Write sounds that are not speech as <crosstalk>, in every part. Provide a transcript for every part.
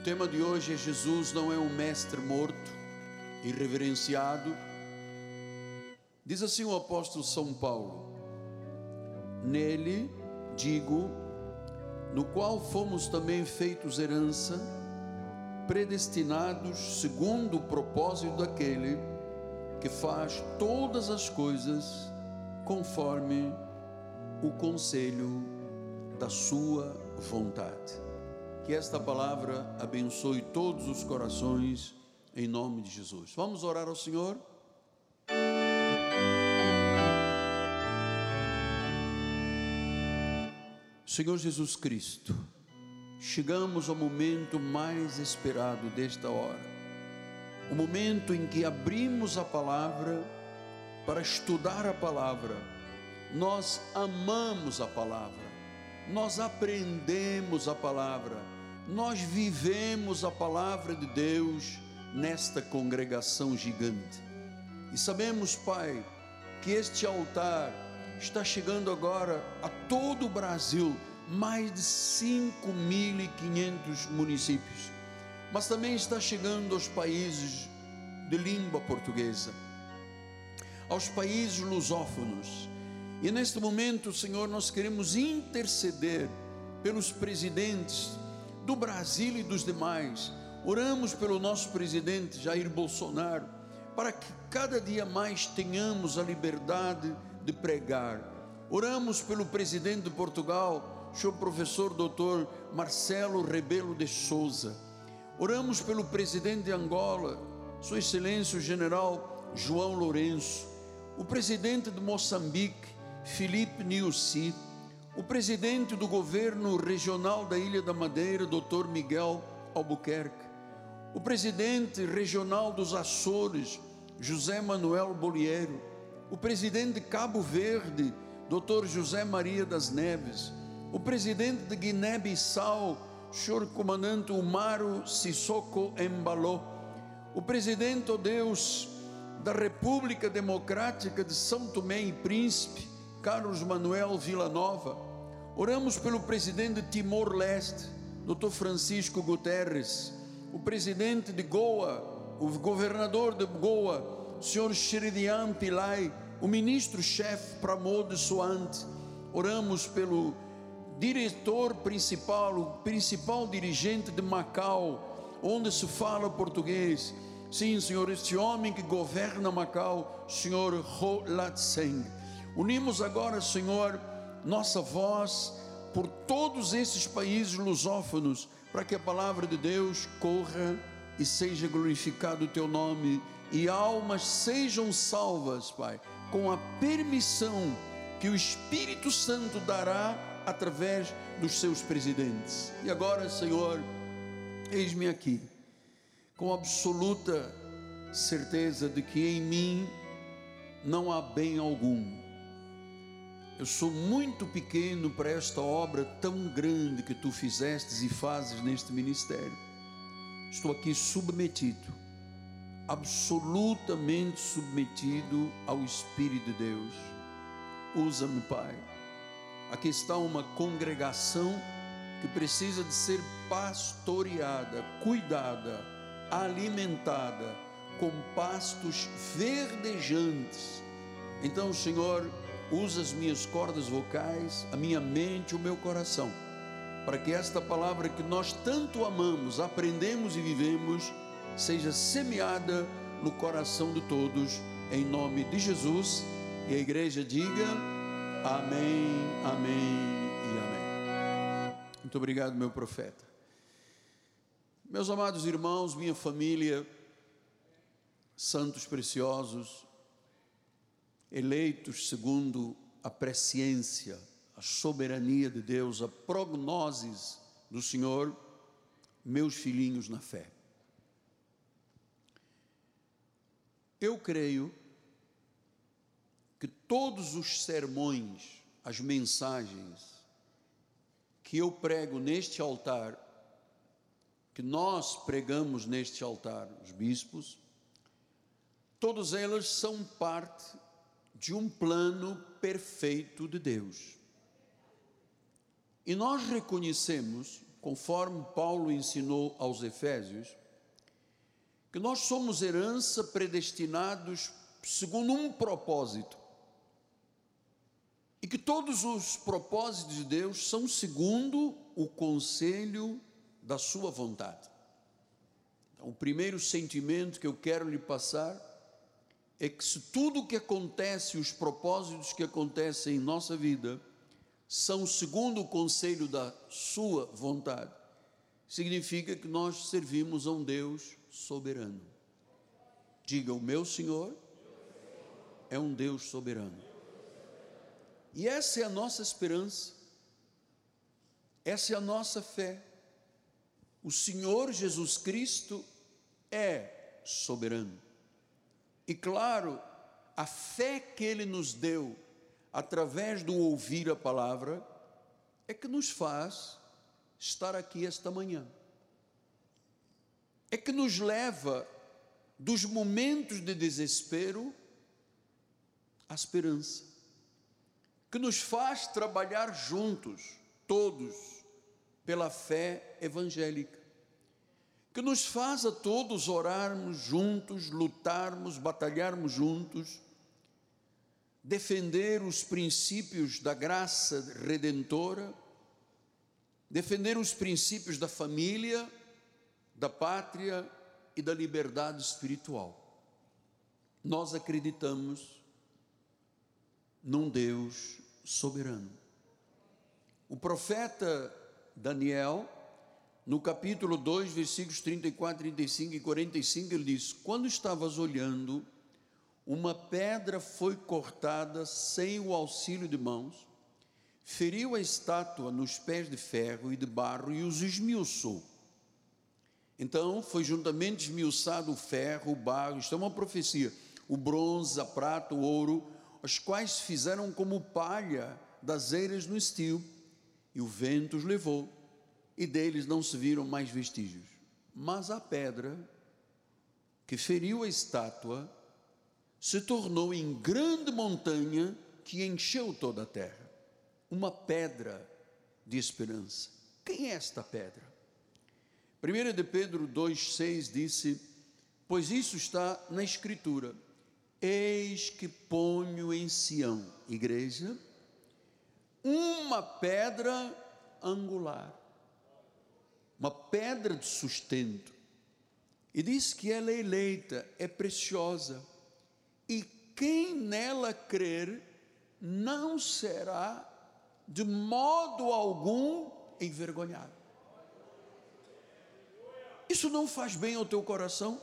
O tema de hoje é Jesus não é um mestre morto, irreverenciado. Diz assim o apóstolo São Paulo: Nele, digo, no qual fomos também feitos herança, predestinados segundo o propósito daquele que faz todas as coisas conforme o conselho da sua vontade. Que esta palavra abençoe todos os corações, em nome de Jesus. Vamos orar ao Senhor? Senhor Jesus Cristo, chegamos ao momento mais esperado desta hora, o momento em que abrimos a palavra para estudar a palavra. Nós amamos a palavra, nós aprendemos a palavra, nós vivemos a palavra de Deus nesta congregação gigante. E sabemos, Pai, que este altar está chegando agora a todo o Brasil, mais de 5.500 municípios, mas também está chegando aos países de língua portuguesa, aos países lusófonos. E neste momento, Senhor, nós queremos interceder pelos presidentes do Brasil e dos demais. Oramos pelo nosso presidente Jair Bolsonaro, para que cada dia mais tenhamos a liberdade de pregar. Oramos pelo presidente de Portugal, senhor professor doutor Marcelo Rebelo de Souza. Oramos pelo presidente de Angola, sua excelência o general João Lourenço. O presidente de Moçambique, Felipe Niusi. O presidente do governo regional da Ilha da Madeira, doutor Miguel Albuquerque. O presidente regional dos Açores, José Manuel Bolieiro o presidente de Cabo Verde, Dr. José Maria das Neves, o presidente de Guiné-Bissau, senhor comandante Umaro Sissoko Embaló, o presidente, oh Deus, da República Democrática de São Tomé e Príncipe, Carlos Manuel Villanova. Oramos pelo presidente de Timor-Leste, Dr. Francisco Guterres, o presidente de Goa, o governador de Goa, senhor Sheridian Pillai, o ministro-chefe Pramod Swant, oramos pelo diretor principal, o principal dirigente de Macau, onde se fala português. Sim, Senhor, este homem que governa Macau, Senhor Ho Lat-Seng. Unimos agora, Senhor, nossa voz por todos esses países lusófonos, para que a palavra de Deus corra e seja glorificado o teu nome e almas sejam salvas, Pai, com a permissão que o Espírito Santo dará através dos seus presidentes. E agora, Senhor, eis-me aqui, com absoluta certeza de que em mim não há bem algum. Eu sou muito pequeno para esta obra tão grande que tu fizestes e fazes neste ministério. Estou aqui submetido absolutamente submetido ao Espírito de Deus. Usa-me, Pai. Aqui está uma congregação que precisa de ser pastoreada, cuidada, alimentada com pastos verdejantes. Então, Senhor, usa as minhas cordas vocais, a minha mente, o meu coração, para que esta palavra que nós tanto amamos, aprendemos e vivemos, seja semeada no coração de todos, em nome de Jesus. E a igreja diga amém, amém e amém. Muito obrigado, meu profeta. Meus amados irmãos, minha família, santos preciosos, eleitos segundo a presciência, a soberania de Deus, a prognoses do Senhor, meus filhinhos na fé. Eu creio que todos os sermões, as mensagens que eu prego neste altar, que nós pregamos neste altar, os bispos, todas elas são parte de um plano perfeito de Deus. E nós reconhecemos, conforme Paulo ensinou aos Efésios, que nós somos herança predestinados segundo um propósito. E que todos os propósitos de Deus são segundo o conselho da sua vontade. Então, o primeiro sentimento que eu quero lhe passar é que se tudo o que acontece, os propósitos que acontecem em nossa vida, são segundo o conselho da sua vontade, significa que nós servimos a um Deus soberano. Diga, o meu Senhor é um Deus soberano. E essa é a nossa esperança, essa é a nossa fé. O Senhor Jesus Cristo é soberano. E claro, a fé que Ele nos deu através do ouvir a palavra é que nos faz estar aqui esta manhã. É que nos leva dos momentos de desespero à esperança. Que nos faz trabalhar juntos, todos, pela fé evangélica que nos faz a todos orarmos juntos, lutarmos, batalharmos juntos, defender os princípios da graça redentora, defender os princípios da família, da pátria e da liberdade espiritual. Nós acreditamos num Deus soberano. O profeta Daniel, no capítulo 2, versículos 34, 35 e 45, ele diz: Quando estavas olhando, uma pedra foi cortada sem o auxílio de mãos, feriu a estátua nos pés de ferro e de barro e os esmiuçou. Então foi juntamente esmiuçado o ferro, o barro, isto é uma profecia, o bronze, a prata, o ouro, os quais fizeram como palha das eiras no estio, e o vento os levou e deles não se viram mais vestígios. Mas a pedra que feriu a estátua se tornou em grande montanha que encheu toda a terra. Uma pedra de esperança. Quem é esta pedra? 1 de Pedro 2,6 disse: Pois isso está na Escritura. Eis que ponho em Sião, igreja, uma pedra angular uma pedra de sustento. E diz que ela é eleita, é preciosa, e quem nela crer não será de modo algum envergonhado. Isso não faz bem ao teu coração?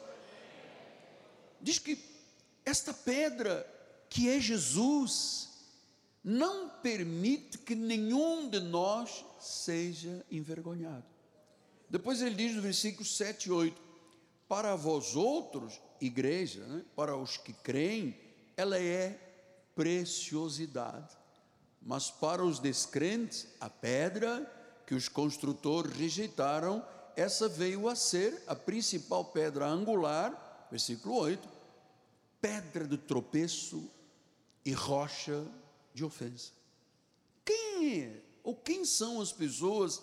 Diz que esta pedra, que é Jesus, não permite que nenhum de nós seja envergonhado. Depois ele diz no versículo 7 e 8: Para vós outros, igreja, né, para os que creem, ela é preciosidade, mas para os descrentes, a pedra que os construtores rejeitaram, essa veio a ser a principal pedra angular, versículo 8, pedra de tropeço e rocha de ofensa. Quem é, ou quem são as pessoas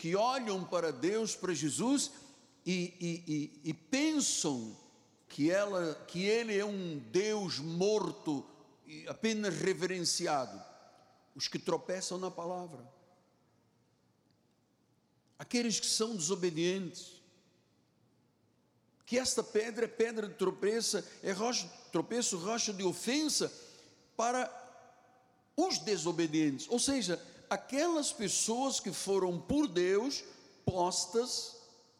que olham para Deus, para Jesus e, e, e, e pensam que, ela, que Ele é um Deus morto, apenas reverenciado. Os que tropeçam na palavra, aqueles que são desobedientes, que esta pedra é pedra de tropeça, é rocha, tropeço, rocha de ofensa para os desobedientes, ou seja, aquelas pessoas que foram por Deus postas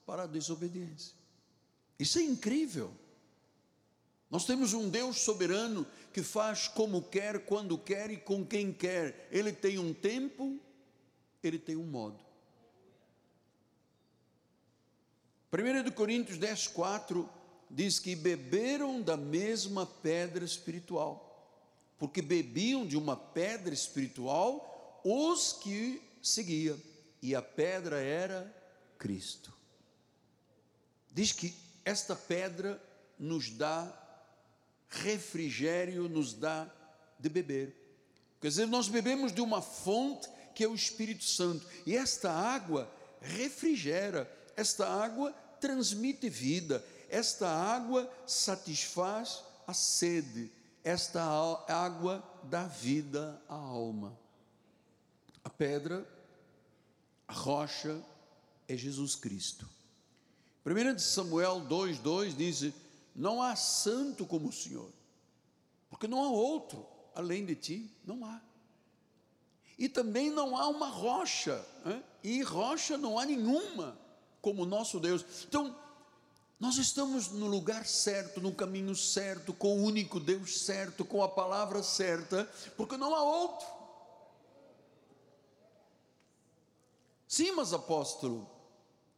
para a desobediência. Isso é incrível. Nós temos um Deus soberano que faz como quer, quando quer e com quem quer. Ele tem um tempo, ele tem um modo. 1 Coríntios 10, 4 diz que beberam da mesma pedra espiritual, porque bebiam de uma pedra espiritual os que seguia, e a pedra era Cristo. Diz que esta pedra nos dá refrigério, nos dá de beber. Quer dizer, nós bebemos de uma fonte que é o Espírito Santo, e esta água refrigera, esta água transmite vida, esta água satisfaz a sede, esta água dá vida à alma. A pedra, a rocha é Jesus Cristo. 1 Samuel 2,2 diz: Não há santo como o Senhor, porque não há outro além de ti, não há. E também não há uma rocha, né? e rocha não há nenhuma como nosso Deus. Então, nós estamos no lugar certo, no caminho certo, com o único Deus certo, com a palavra certa, porque não há outro. Sim, mas apóstolo,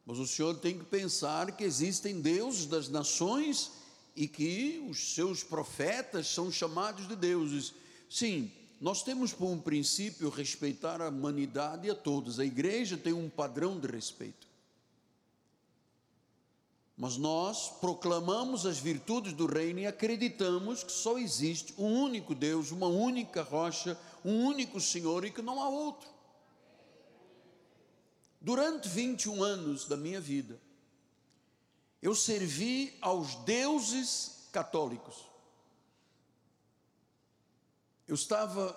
mas o senhor tem que pensar que existem deuses das nações e que os seus profetas são chamados de deuses. Sim, nós temos por um princípio respeitar a humanidade e a todos. A igreja tem um padrão de respeito. Mas nós proclamamos as virtudes do reino e acreditamos que só existe um único Deus, uma única rocha, um único Senhor e que não há outro. Durante 21 anos da minha vida, eu servi aos deuses católicos. Eu estava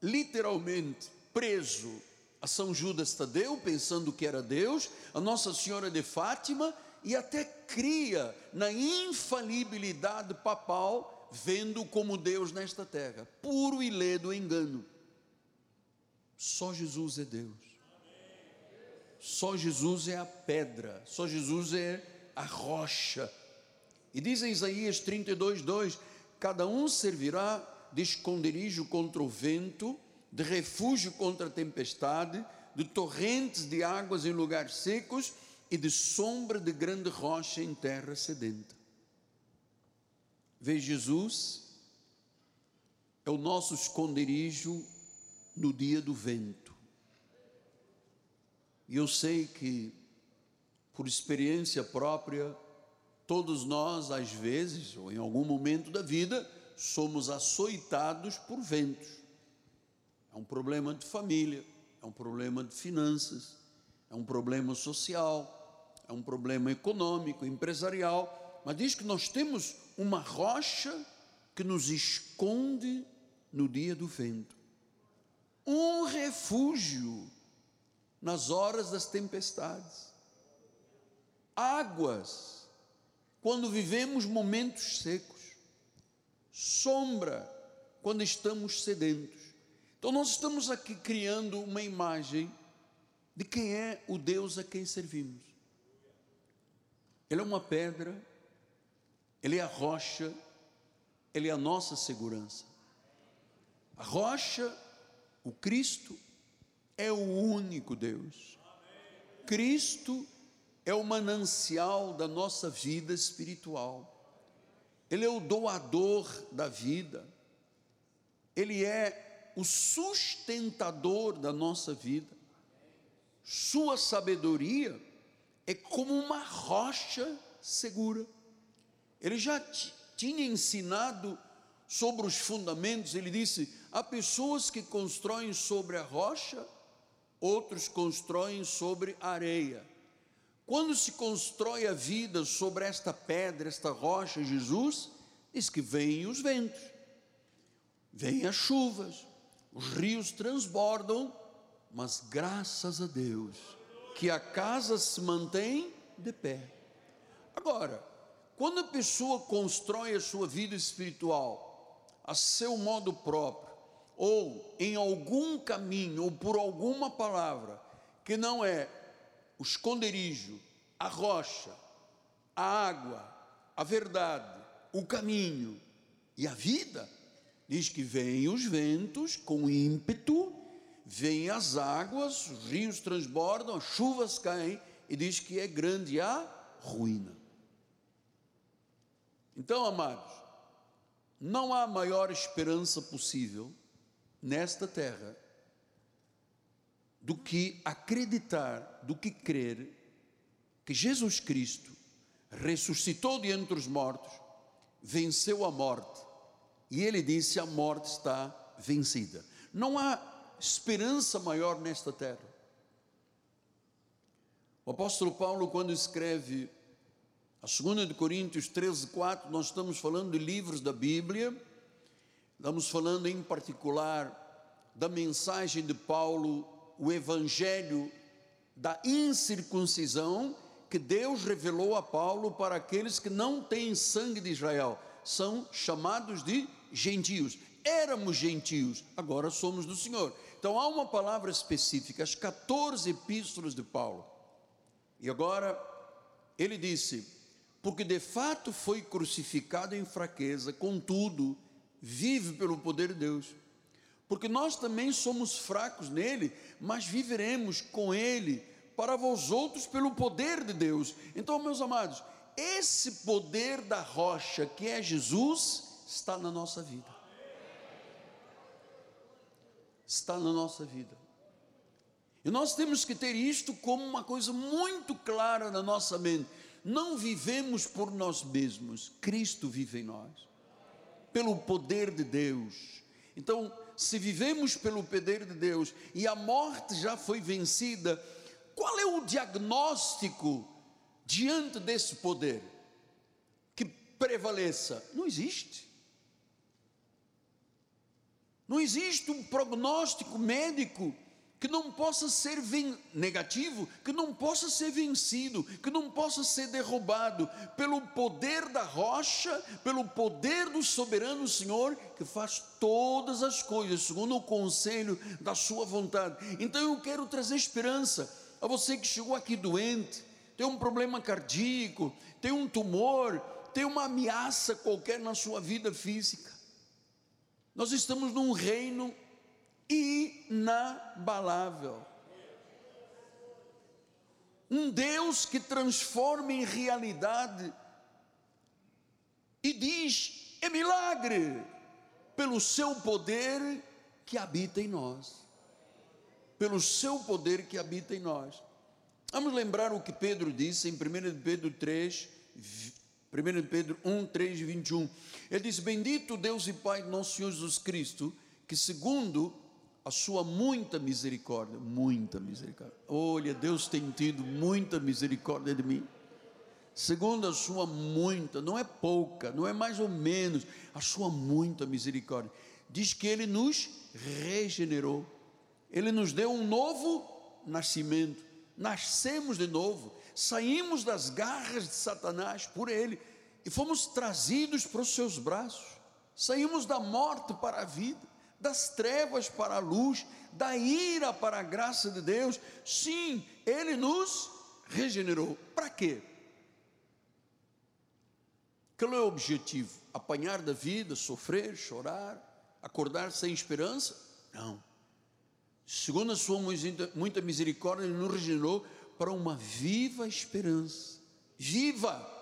literalmente preso a São Judas Tadeu, pensando que era Deus, a Nossa Senhora de Fátima, e até cria na infalibilidade papal, vendo como Deus nesta terra. Puro e ledo engano. Só Jesus é Deus. Só Jesus é a pedra, só Jesus é a rocha. E diz em Isaías 32, 2: Cada um servirá de esconderijo contra o vento, de refúgio contra a tempestade, de torrentes de águas em lugares secos e de sombra de grande rocha em terra sedenta. Vê Jesus, é o nosso esconderijo no dia do vento. E eu sei que, por experiência própria, todos nós, às vezes, ou em algum momento da vida, somos açoitados por ventos. É um problema de família, é um problema de finanças, é um problema social, é um problema econômico, empresarial, mas diz que nós temos uma rocha que nos esconde no dia do vento. Um refúgio nas horas das tempestades. Águas, quando vivemos momentos secos. Sombra, quando estamos sedentos. Então, nós estamos aqui criando uma imagem de quem é o Deus a quem servimos. Ele é uma pedra, ele é a rocha, ele é a nossa segurança. A rocha, o Cristo, é o único Deus. Cristo é o manancial da nossa vida espiritual. Ele é o doador da vida. Ele é o sustentador da nossa vida. Sua sabedoria é como uma rocha segura. Ele já tinha ensinado sobre os fundamentos, ele disse: há pessoas que constroem sobre a rocha outros constroem sobre areia. Quando se constrói a vida sobre esta pedra, esta rocha, Jesus, diz que vêm os ventos, vêm as chuvas, os rios transbordam, mas graças a Deus que a casa se mantém de pé. Agora, quando a pessoa constrói a sua vida espiritual a seu modo próprio, ou em algum caminho, ou por alguma palavra, que não é o esconderijo, a rocha, a água, a verdade, o caminho e a vida, diz que vêm os ventos com ímpeto, vêm as águas, os rios transbordam, as chuvas caem, e diz que é grande a ruína. Então, amados, não há maior esperança possível nesta terra do que acreditar, do que crer que Jesus Cristo ressuscitou de entre os mortos, venceu a morte e ele disse: a morte está vencida. Não há esperança maior nesta terra. O apóstolo Paulo, quando escreve a 2 de Coríntios 13, 4, nós estamos falando de livros da Bíblia, estamos falando em particular da mensagem de Paulo, o evangelho da incircuncisão que Deus revelou a Paulo para aqueles que não têm sangue de Israel, são chamados de gentios. Éramos gentios, agora somos do Senhor. Então há uma palavra específica, as 14 epístolas de Paulo. E agora ele disse: porque de fato foi crucificado em fraqueza, contudo, vive pelo poder de Deus. Porque nós também somos fracos nele, mas viveremos com ele para vós outros pelo poder de Deus. Então, meus amados, esse poder da rocha que é Jesus está na nossa vida. Está na nossa vida. E nós temos que ter isto como uma coisa muito clara na nossa mente. Não vivemos por nós mesmos, Cristo vive em nós, pelo poder de Deus. Então, se vivemos pelo poder de Deus e a morte já foi vencida, qual é o diagnóstico diante desse poder que prevaleça? Não existe. Não existe um prognóstico médico que não possa ser negativo, que não possa ser vencido, que não possa ser derrubado pelo poder da rocha, pelo poder do soberano Senhor que faz todas as coisas segundo o conselho da sua vontade. Então eu quero trazer esperança a você que chegou aqui doente, tem um problema cardíaco, tem um tumor, tem uma ameaça qualquer na sua vida física. Nós estamos num reino inabalável. Um Deus que transforma em realidade e diz: é milagre, pelo seu poder que habita em nós. Pelo seu poder que habita em nós. Vamos lembrar o que Pedro disse em 1 Pedro 3, 1 Pedro 1, 3 e 21. Ele diz: Bendito Deus e Pai de nosso Senhor Jesus Cristo, que segundo a sua muita misericórdia, muita misericórdia. Olha, Deus tem tido muita misericórdia de mim. Segundo a sua muita, não é pouca, não é mais ou menos, a sua muita misericórdia. Diz que ele nos regenerou. Ele nos deu um novo nascimento. Nascemos de novo, saímos das garras de Satanás por ele e fomos trazidos para os seus braços. Saímos da morte para a vida das trevas para a luz, da ira para a graça de Deus. Sim, Ele nos regenerou. Para quê? Qual é o objetivo? Apanhar da vida, sofrer, chorar, acordar sem esperança? Não. Segundo a sua muita misericórdia, Ele nos regenerou para uma viva esperança. Viva!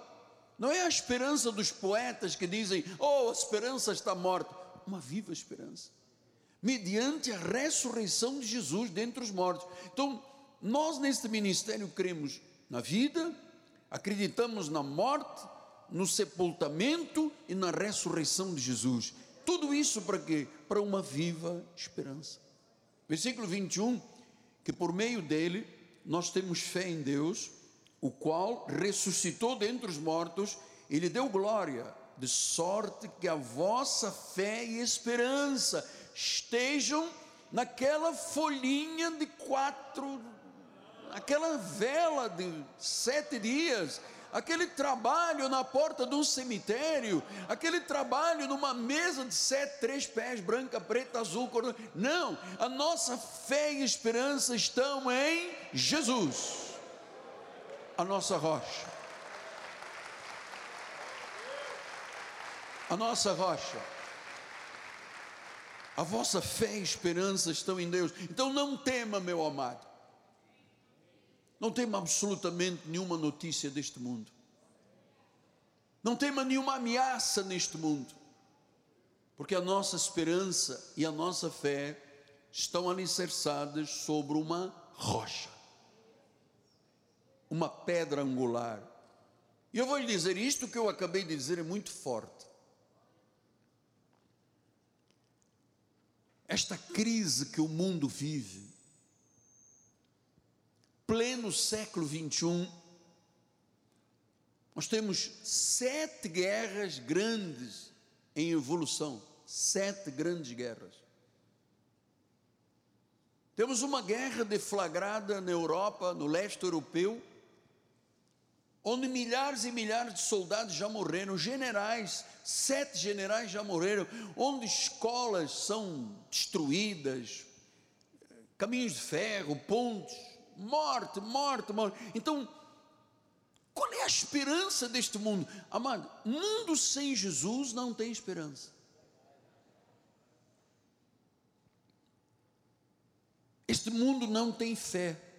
Não é a esperança dos poetas que dizem, oh, a esperança está morta. Uma viva esperança mediante a ressurreição de Jesus dentre os mortos. Então, nós neste ministério cremos na vida, acreditamos na morte, no sepultamento e na ressurreição de Jesus. Tudo isso para quê? Para uma viva esperança. Versículo 21, que por meio dele nós temos fé em Deus, o qual ressuscitou dentre os mortos e lhe deu glória, de sorte que a vossa fé e esperança estejam naquela folhinha de quatro, aquela vela de sete dias, aquele trabalho na porta de um cemitério, aquele trabalho numa mesa de sete, três pés, branca, preta, azul, cor. Não, a nossa fé e esperança estão em Jesus, a nossa rocha. A nossa rocha. A vossa fé e esperança estão em Deus. Então não tema, meu amado. Não tema absolutamente nenhuma notícia deste mundo. Não tema nenhuma ameaça neste mundo. Porque a nossa esperança e a nossa fé estão alicerçadas sobre uma rocha. Uma pedra angular. E eu vou lhe dizer isto que eu acabei de dizer é muito forte. Esta crise que o mundo vive, pleno século 21, nós temos sete guerras grandes em evolução sete grandes guerras. Temos uma guerra deflagrada na Europa, no leste europeu, onde milhares e milhares de soldados já morreram, generais, sete generais já morreram, onde escolas são destruídas, caminhos de ferro, pontes, morte, morte, morte. Então, qual é a esperança deste mundo? Amado, mundo sem Jesus não tem esperança. Este mundo não tem fé.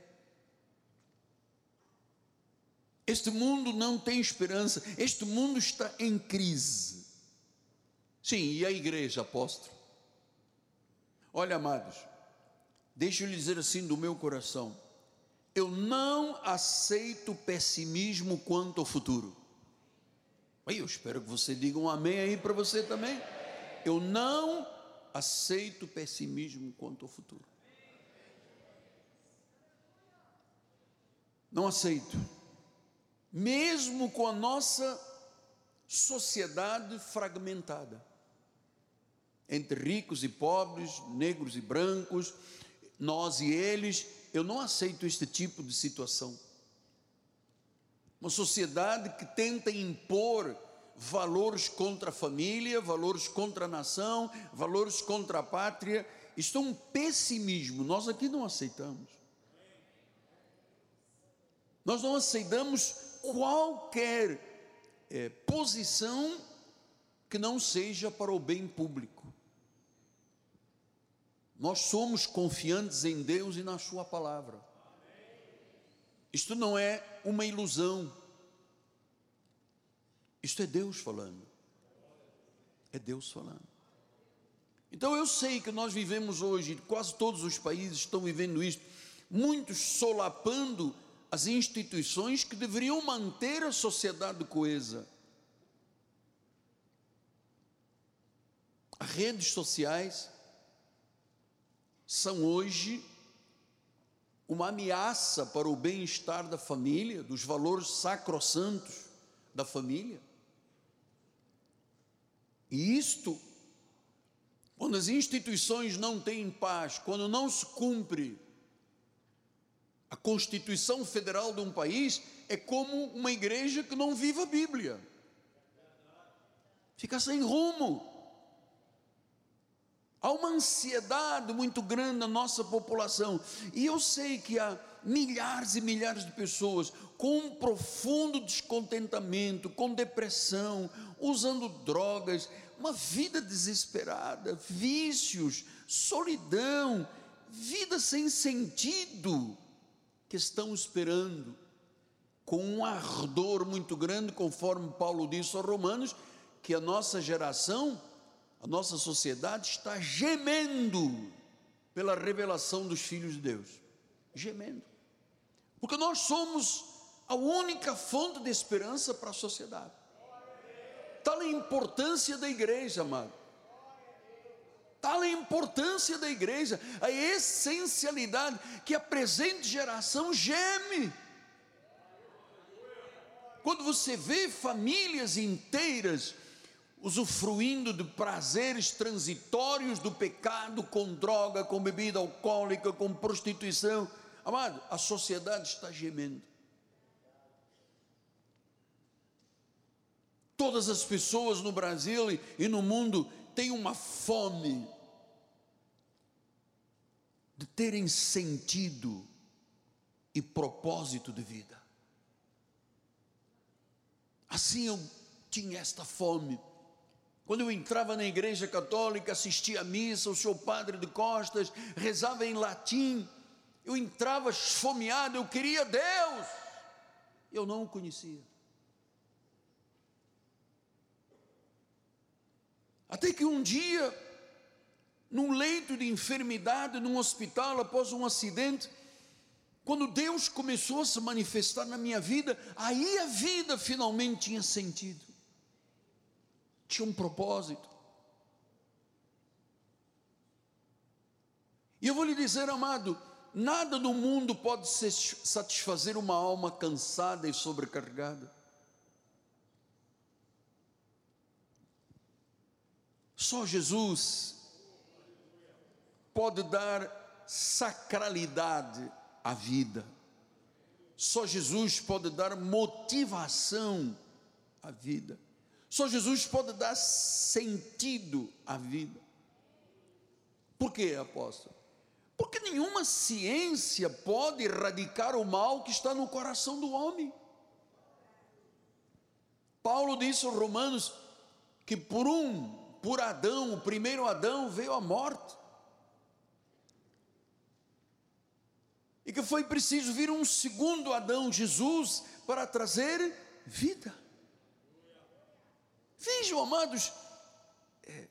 Este mundo não tem esperança. Este mundo está em crise. Sim, e a igreja, apóstolo? Olha, amados, deixa eu lhe dizer assim do meu coração. Eu não aceito pessimismo quanto ao futuro. Aí eu espero que você diga um amém aí para você também. Eu não aceito pessimismo quanto ao futuro. Não aceito. Mesmo com a nossa sociedade fragmentada entre ricos e pobres, negros e brancos, nós e eles, eu não aceito este tipo de situação. Uma sociedade que tenta impor valores contra a família, valores contra a nação, valores contra a pátria, isto é um pessimismo, nós aqui não aceitamos. Nós não aceitamos qualquer é, posição que não seja para o bem público. Nós somos confiantes em Deus e na Sua palavra. Isto não é uma ilusão. Isto é Deus falando. É Deus falando. Então eu sei que nós vivemos hoje, quase todos os países estão vivendo isto, muitos solapando as instituições que deveriam manter a sociedade coesa. As redes sociais são hoje uma ameaça para o bem-estar da família, dos valores sacrossantos da família. E isto, quando as instituições não têm paz, quando não se cumpre a Constituição Federal de um país é como uma igreja que não vive a Bíblia. Fica sem rumo. Há uma ansiedade muito grande na nossa população. E eu sei que há milhares e milhares de pessoas com um profundo descontentamento, com depressão, usando drogas, uma vida desesperada, vícios, solidão, vida sem sentido que estão esperando com um ardor muito grande, conforme Paulo disse aos Romanos, que a nossa geração, a nossa sociedade está gemendo pela revelação dos filhos de Deus. Gemendo. Porque nós somos a única fonte de esperança para a sociedade. Tal a importância da igreja, amado. Tal a importância da igreja, a essencialidade que a presente geração geme. Quando você vê famílias inteiras usufruindo de prazeres transitórios do pecado, com droga, com bebida alcoólica, com prostituição, amado, a sociedade está gemendo. Todas as pessoas no Brasil e no mundo têm uma fome de terem sentido e propósito de vida. Assim eu tinha esta fome. Quando eu entrava na igreja católica, assistia à missa, o seu padre de costas rezava em latim, eu entrava esfomeado, eu queria Deus, eu não o conhecia. Até que um dia num leito de enfermidade, num hospital, após um acidente, quando Deus começou a se manifestar na minha vida, aí a vida finalmente tinha sentido, tinha um propósito. E eu vou lhe dizer, amado, Nada no mundo pode satisfazer uma alma cansada e sobrecarregada. Só Jesus pode dar sacralidade à vida. Só Jesus pode dar motivação à vida. Só Jesus pode dar sentido à vida. Por quê, apóstolo? Porque nenhuma ciência pode erradicar o mal que está no coração do homem. Paulo disse aos Romanos que por um, por Adão, o primeiro Adão, veio a morte. E que foi preciso vir um segundo Adão, Jesus, para trazer vida. Vejam, amados, é,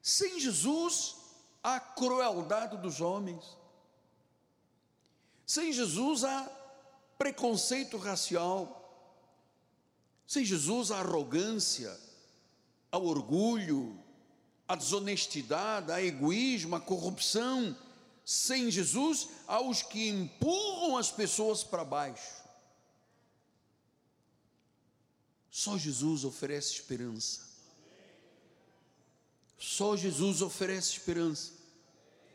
sem Jesus, a crueldade dos homens. Sem Jesus há preconceito racial. Sem Jesus há arrogância, há orgulho, a desonestidade, há egoísmo, a corrupção. Sem Jesus há os que empurram as pessoas para baixo. Só Jesus oferece esperança. Só Jesus oferece esperança.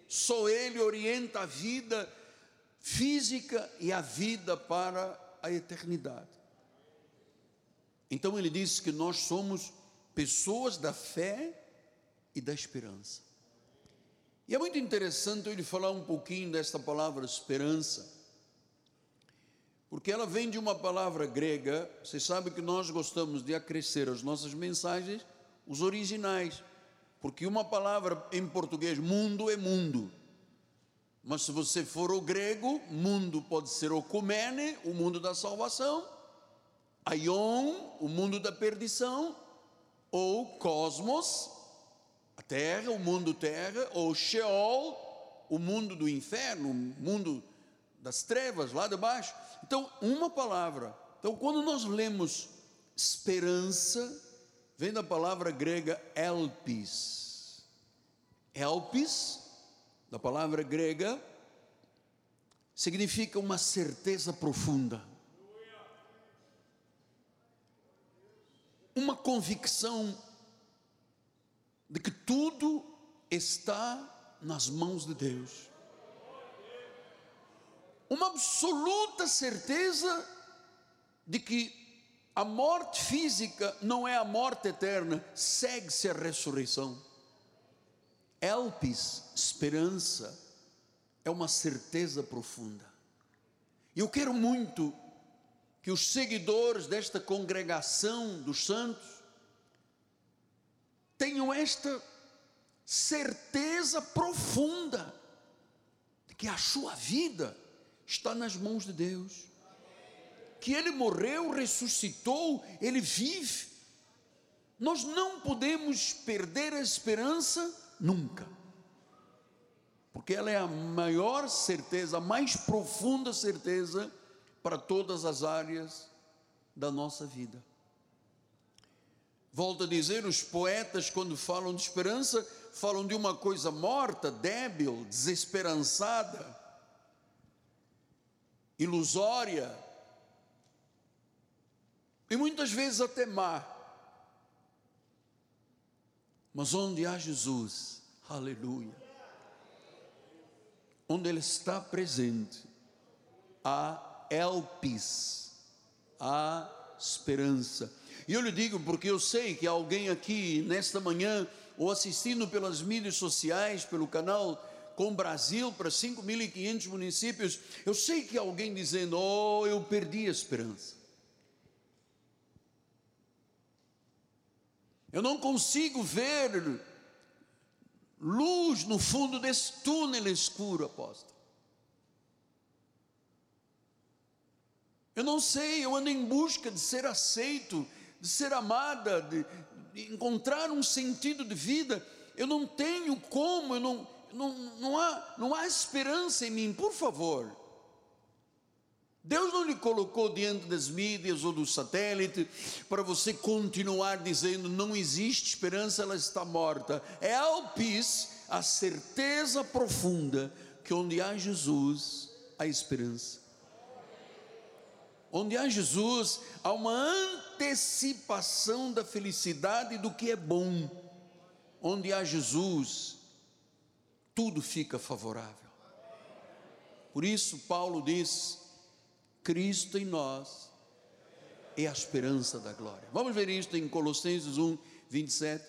Só Ele orienta a vida física e a vida para a eternidade. Então ele diz que nós somos pessoas da fé e da esperança. E é muito interessante ele falar um pouquinho desta palavra esperança, porque ela vem de uma palavra grega. Você sabe que nós gostamos de acrescer as nossas mensagens os originais. Porque uma palavra em português, mundo, é mundo. Mas se você for o grego, mundo pode ser o kumene, o mundo da salvação, aion, o mundo da perdição, ou cosmos, a terra, o mundo terra, ou sheol, o mundo do inferno, o mundo das trevas lá de baixo. Então, uma palavra. Então, quando nós lemos esperança, vem da palavra grega elpis. Elpis, da palavra grega, significa uma certeza profunda. Uma convicção de que tudo está nas mãos de Deus. Uma absoluta certeza de que a morte física não é a morte eterna, segue-se a ressurreição. Elpis, esperança, é uma certeza profunda. E eu quero muito que os seguidores desta congregação dos santos tenham esta certeza profunda de que a sua vida está nas mãos de Deus que ele morreu, ressuscitou, ele vive. Nós não podemos perder a esperança nunca, porque ela é a maior certeza, a mais profunda certeza para todas as áreas da nossa vida. Volto a dizer, os poetas, quando falam de esperança, falam de uma coisa morta, débil, desesperançada, ilusória, e muitas vezes até má. Mas onde há Jesus, aleluia, onde Ele está presente, há elpis, há esperança. E eu lhe digo porque eu sei que alguém aqui nesta manhã, ou assistindo pelas mídias sociais, pelo canal com Brasil para 5.500 municípios, eu sei que alguém dizendo: Oh, eu perdi a esperança. Eu não consigo ver luz no fundo desse túnel escuro, apóstolo. Eu não sei, eu ando em busca de ser aceito, de ser amada, de, de encontrar um sentido de vida. Eu não tenho como, eu não, não, não, há, não há esperança em mim, por favor. Deus não lhe colocou diante das mídias ou do satélite para você continuar dizendo não existe esperança, ela está morta. É alpis a certeza profunda que onde há Jesus, há esperança. Onde há Jesus, há uma antecipação da felicidade do que é bom. Onde há Jesus, tudo fica favorável. Por isso, Paulo diz: Cristo em nós é a esperança da glória. Vamos ver isto em Colossenses 1, 27.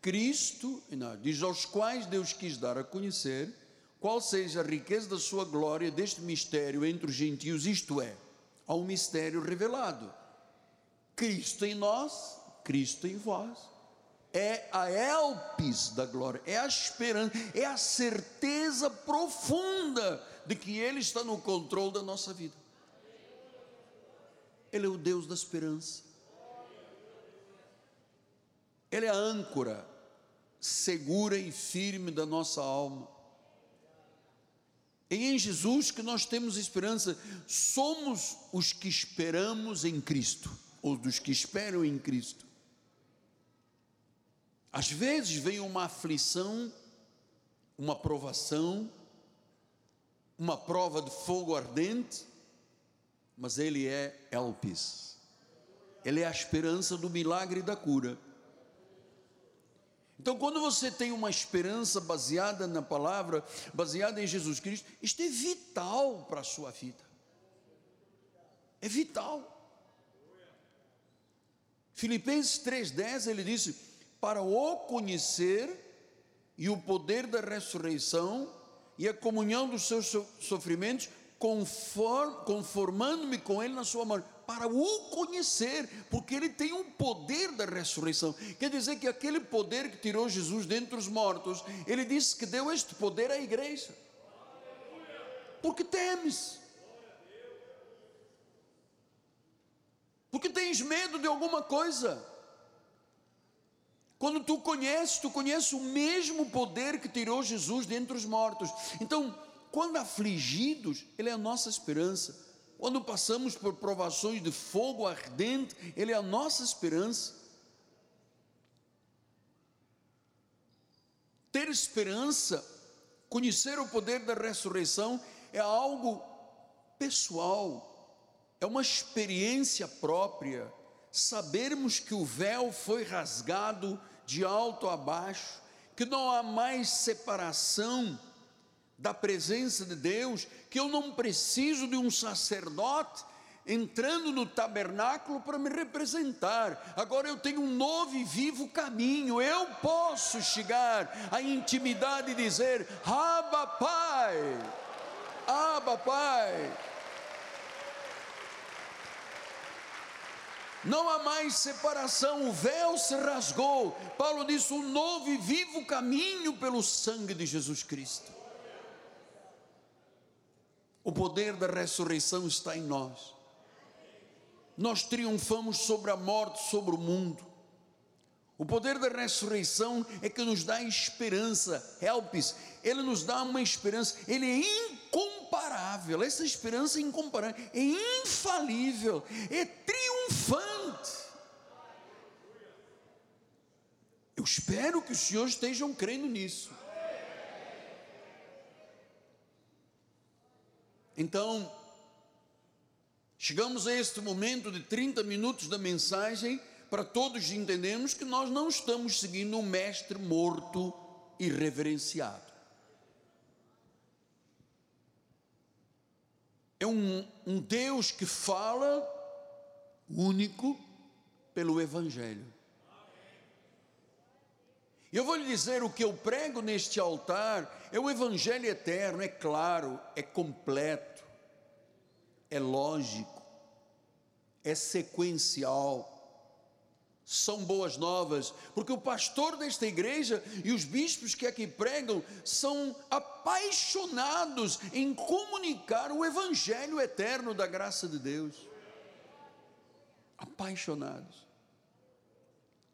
Cristo, diz aos quais Deus quis dar a conhecer qual seja a riqueza da sua glória deste mistério entre os gentios, isto é, um mistério revelado. Cristo em nós, Cristo em vós. É a elpis da glória, é a esperança, é a certeza profunda de que Ele está no controle da nossa vida. Ele é o Deus da esperança. Ele é a âncora segura e firme da nossa alma. É em Jesus que nós temos esperança. Somos os que esperamos em Cristo, ou dos que esperam em Cristo. Às vezes vem uma aflição, uma provação, uma prova de fogo ardente, mas Ele é Elpis, Ele é a esperança do milagre e da cura. Então, quando você tem uma esperança baseada na palavra, baseada em Jesus Cristo, isto é vital para a sua vida. É vital. Filipenses 3,10 ele disse: Para o conhecer e o poder da ressurreição e a comunhão dos seus sofrimentos, conformando-me com Ele na sua morte, para o conhecer, porque Ele tem um poder da ressurreição. Quer dizer que aquele poder que tirou Jesus dentre os mortos, Ele disse que deu este poder à igreja. Porque temes. Porque tens medo de alguma coisa. Quando tu conheces, tu conheces o mesmo poder que tirou Jesus dentre os mortos. Então, quando afligidos, Ele é a nossa esperança. Quando passamos por provações de fogo ardente, Ele é a nossa esperança. Ter esperança, conhecer o poder da ressurreição, é algo pessoal, é uma experiência própria. Sabermos que o véu foi rasgado de alto a baixo, que não há mais separação da presença de Deus, que eu não preciso de um sacerdote entrando no tabernáculo para me representar. Agora eu tenho um novo e vivo caminho. Eu posso chegar à intimidade e dizer: Abba, Pai. Abba, Pai. Não há mais separação, o véu se rasgou. Paulo disse: um novo e vivo caminho pelo sangue de Jesus Cristo. O poder da ressurreição está em nós. Nós triunfamos sobre a morte, sobre o mundo. O poder da ressurreição é que nos dá esperança, helps, ele nos dá uma esperança, ele é incomparável, essa esperança é incomparável, é infalível, é triunfante. Eu espero que os senhores estejam crendo nisso. Então, chegamos a este momento de 30 minutos da mensagem para todos entendermos que nós não estamos seguindo um mestre morto e reverenciado. É um, um Deus que fala único pelo Evangelho. Eu vou lhe dizer o que eu prego neste altar é o Evangelho eterno, é claro, é completo, é lógico, é sequencial. São boas novas, porque o pastor desta igreja e os bispos que aqui pregam são apaixonados em comunicar o Evangelho eterno da graça de Deus. Apaixonados.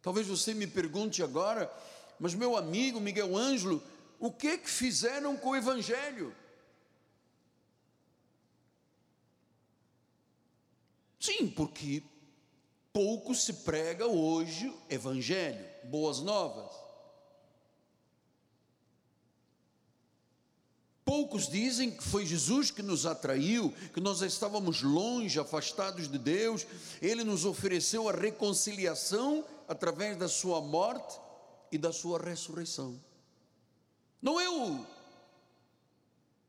Talvez você me pergunte agora, mas meu amigo Miguel Ângelo, o que que fizeram com o evangelho? Sim, porque pouco se prega hoje evangelho, boas novas. Pouco Poucos dizem que foi Jesus que nos atraiu, que nós estávamos longe, afastados de Deus, Ele nos ofereceu a reconciliação através da Sua morte e da Sua ressurreição. Não eu,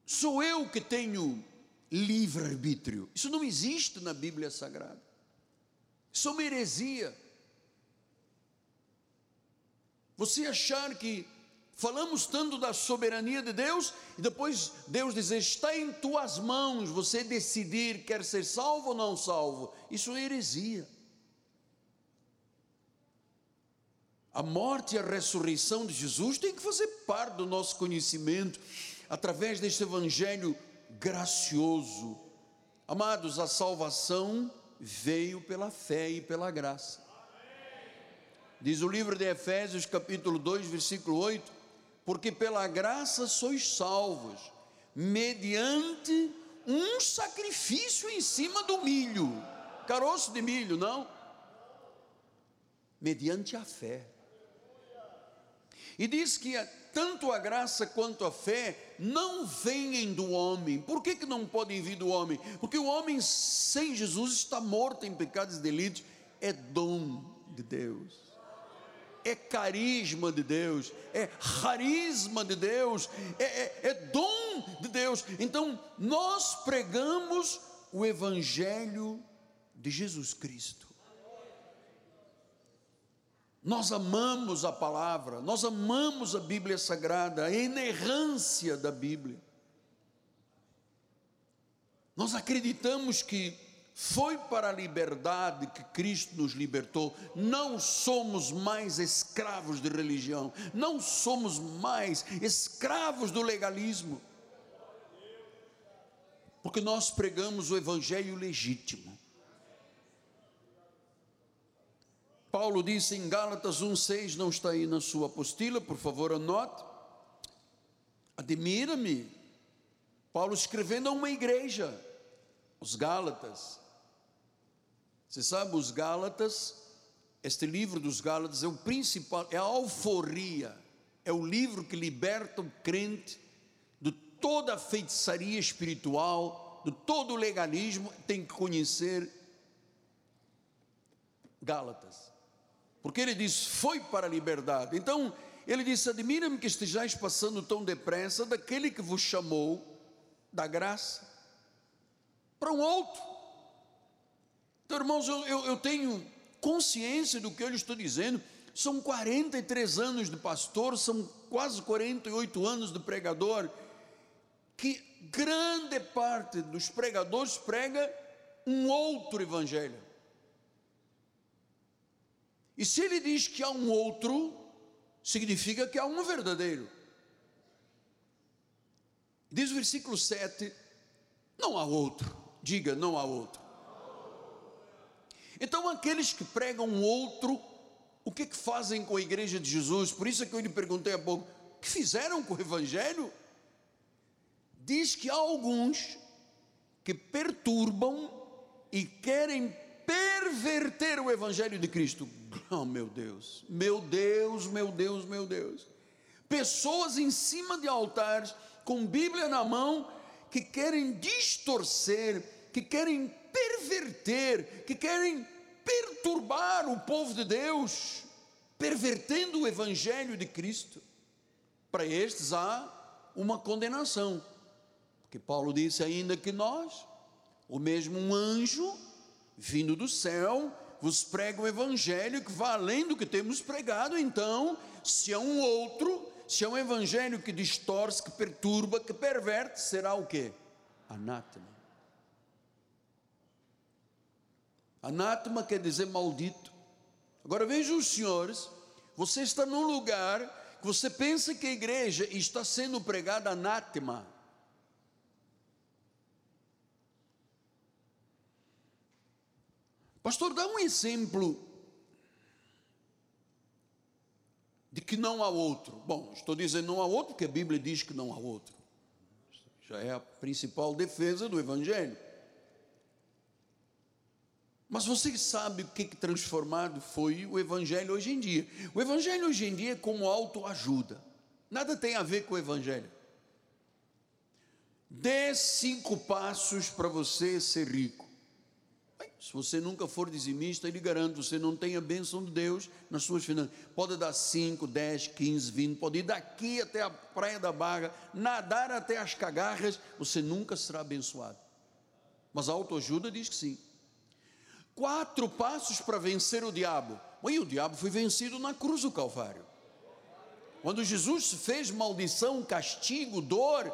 sou eu que tenho livre-arbítrio. Isso não existe na Bíblia Sagrada. Isso é uma heresia. Você achar que falamos tanto da soberania de Deus e depois Deus dizer: está em tuas mãos você decidir quer ser salvo ou não salvo. Isso é heresia. A morte e a ressurreição de Jesus tem que fazer parte do nosso conhecimento através deste evangelho gracioso. Amados, a salvação veio pela fé e pela graça. Diz o livro de Efésios, capítulo 2, versículo 8: Porque pela graça sois salvos, mediante um sacrifício em cima do milho, caroço de milho, não? Mediante a fé. E diz que tanto a graça quanto a fé não vêm do homem. Por que, que não podem vir do homem? Porque o homem sem Jesus está morto em pecados e delitos. É dom de Deus é carisma de Deus, é carisma de Deus, é, é, é dom de Deus. Então, nós pregamos o Evangelho de Jesus Cristo. Nós amamos a palavra, nós amamos a Bíblia Sagrada, a inerrância da Bíblia. Nós acreditamos que foi para a liberdade que Cristo nos libertou. Não somos mais escravos de religião, não somos mais escravos do legalismo. Porque nós pregamos o evangelho legítimo. Paulo disse em Gálatas 1,6, não está aí na sua apostila, por favor, anote. Admira-me. Paulo escrevendo a uma igreja, os Gálatas, você sabe, os Gálatas, este livro dos Gálatas é o principal, é a alforria, é o livro que liberta o crente de toda a feitiçaria espiritual, de todo o legalismo, tem que conhecer Gálatas. Porque ele diz: foi para a liberdade. Então, ele disse: admira-me que estejais passando tão depressa daquele que vos chamou da graça para um outro então, irmãos, eu, eu, eu tenho consciência do que eu lhe estou dizendo. São 43 anos de pastor, são quase 48 anos de pregador, que grande parte dos pregadores prega um outro evangelho. E se ele diz que há um outro, significa que há um verdadeiro. Diz o versículo 7: não há outro, diga, não há outro. Então, aqueles que pregam outro, o que, que fazem com a igreja de Jesus? Por isso é que eu lhe perguntei há pouco: o que fizeram com o Evangelho? Diz que há alguns que perturbam e querem perverter o Evangelho de Cristo. <laughs> Oh, meu Deus, meu Deus, meu Deus, meu Deus. Pessoas em cima de altares, com Bíblia na mão, que querem distorcer, que querem perverter, que querem perturbar o povo de Deus, pervertendo o evangelho de Cristo. Para estes há uma condenação, porque Paulo disse ainda que nós, o mesmo um anjo vindo do céu, vos prega o evangelho que vai além do que temos pregado, então, se é um outro, se é um evangelho que distorce, que perturba, que perverte, será o que? Anátema. Anátema quer dizer maldito. Agora vejam os senhores, você está num lugar que você pensa que a igreja está sendo pregada anátema. Pastor, dá um exemplo de que não há outro. Bom, estou dizendo não há outro porque a Bíblia diz que não há outro. Já é a principal defesa do Evangelho. Mas você sabe o que, transformado foi o Evangelho hoje em dia? O Evangelho hoje em dia é como autoajuda. Nada tem a ver com o Evangelho. Dê cinco passos para você ser rico. Se você nunca for dizimista, ele garante, você não tem a bênção de Deus nas suas finanças. Pode dar 5, 10, 15, 20, pode ir daqui até a praia da Baga, nadar até as cagarras, você nunca será abençoado. Mas a autoajuda diz que sim. Quatro passos para vencer o diabo. E o diabo foi vencido na cruz do Calvário. Quando Jesus fez maldição, castigo, dor,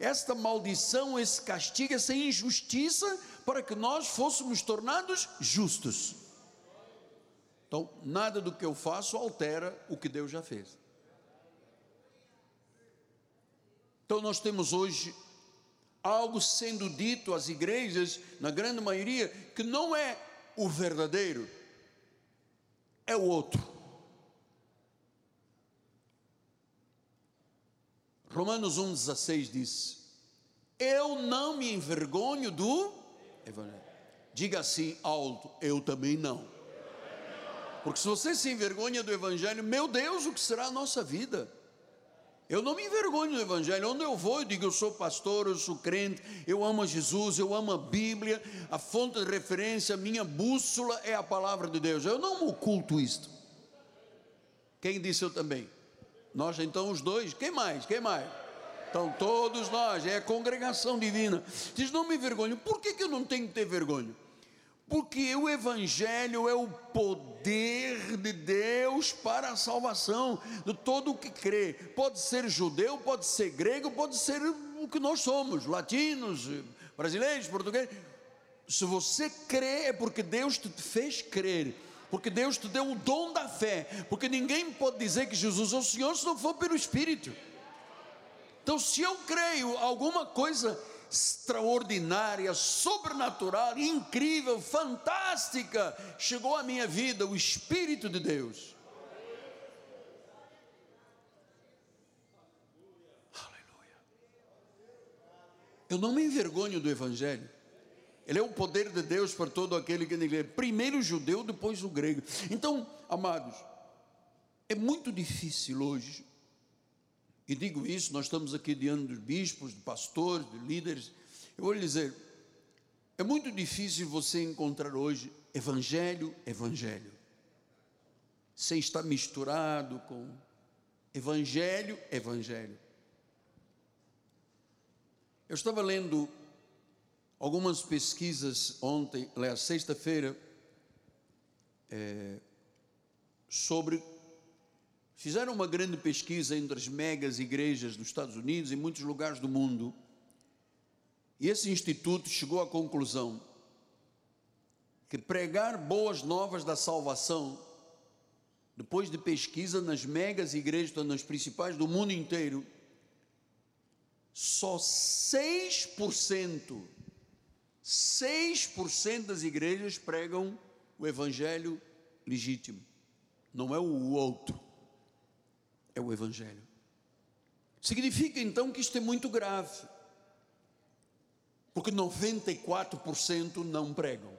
esta maldição, esse castigo, essa injustiça, para que nós fôssemos tornados justos. Então, nada do que eu faço altera o que Deus já fez. Então, nós temos hoje algo sendo dito às igrejas, na grande maioria, que não é o verdadeiro, é o outro. Romanos 1,16 diz: Eu não me envergonho do Evangelho. Diga assim alto: Eu também não. Porque se você se envergonha do Evangelho, meu Deus, o que será a nossa vida? Eu não me envergonho do Evangelho. Onde eu vou, eu digo: eu sou pastor, eu sou crente, eu amo Jesus, eu amo a Bíblia, a fonte de referência, minha bússola é a palavra de Deus. Eu não oculto isto. Quem disse eu também? Nós então os dois, quem mais? Quem mais? Então todos nós, é a congregação divina. Diz, não me envergonho. Por que, que eu não tenho que ter vergonha? Porque o Evangelho é o poder de Deus para a salvação de todo o que crê. Pode ser judeu, pode ser grego, pode ser o que nós somos, latinos, brasileiros, portugueses. Se você crê, é porque Deus te fez crer porque Deus te deu o dom da fé, porque ninguém pode dizer que Jesus é o Senhor se não for pelo Espírito. Então, se eu creio alguma coisa extraordinária, sobrenatural, incrível, fantástica, chegou à minha vida, o Espírito de Deus. Aleluia. Eu não me envergonho do Evangelho. Ele é o poder de Deus para todo aquele que nele. Primeiro o judeu, depois o grego. Então, amados, é muito difícil hoje, e digo isso, nós estamos aqui diante dos bispos, de pastores, de líderes. Eu vou lhe dizer, é muito difícil você encontrar hoje evangelho, evangelho, sem estar misturado com evangelho, evangelho. Eu estava lendo algumas pesquisas ontem, aliás, sexta-feira, é, sobre. Fizeram uma grande pesquisa entre as megas igrejas dos Estados Unidos e muitos lugares do mundo. E esse instituto chegou à conclusão que pregar boas novas da salvação, depois de pesquisa nas megas igrejas, nas principais do mundo inteiro, só 6% 6% das igrejas pregam o evangelho legítimo. Não é o outro, é o evangelho. Significa então que isto é muito grave. Porque 94% não pregam.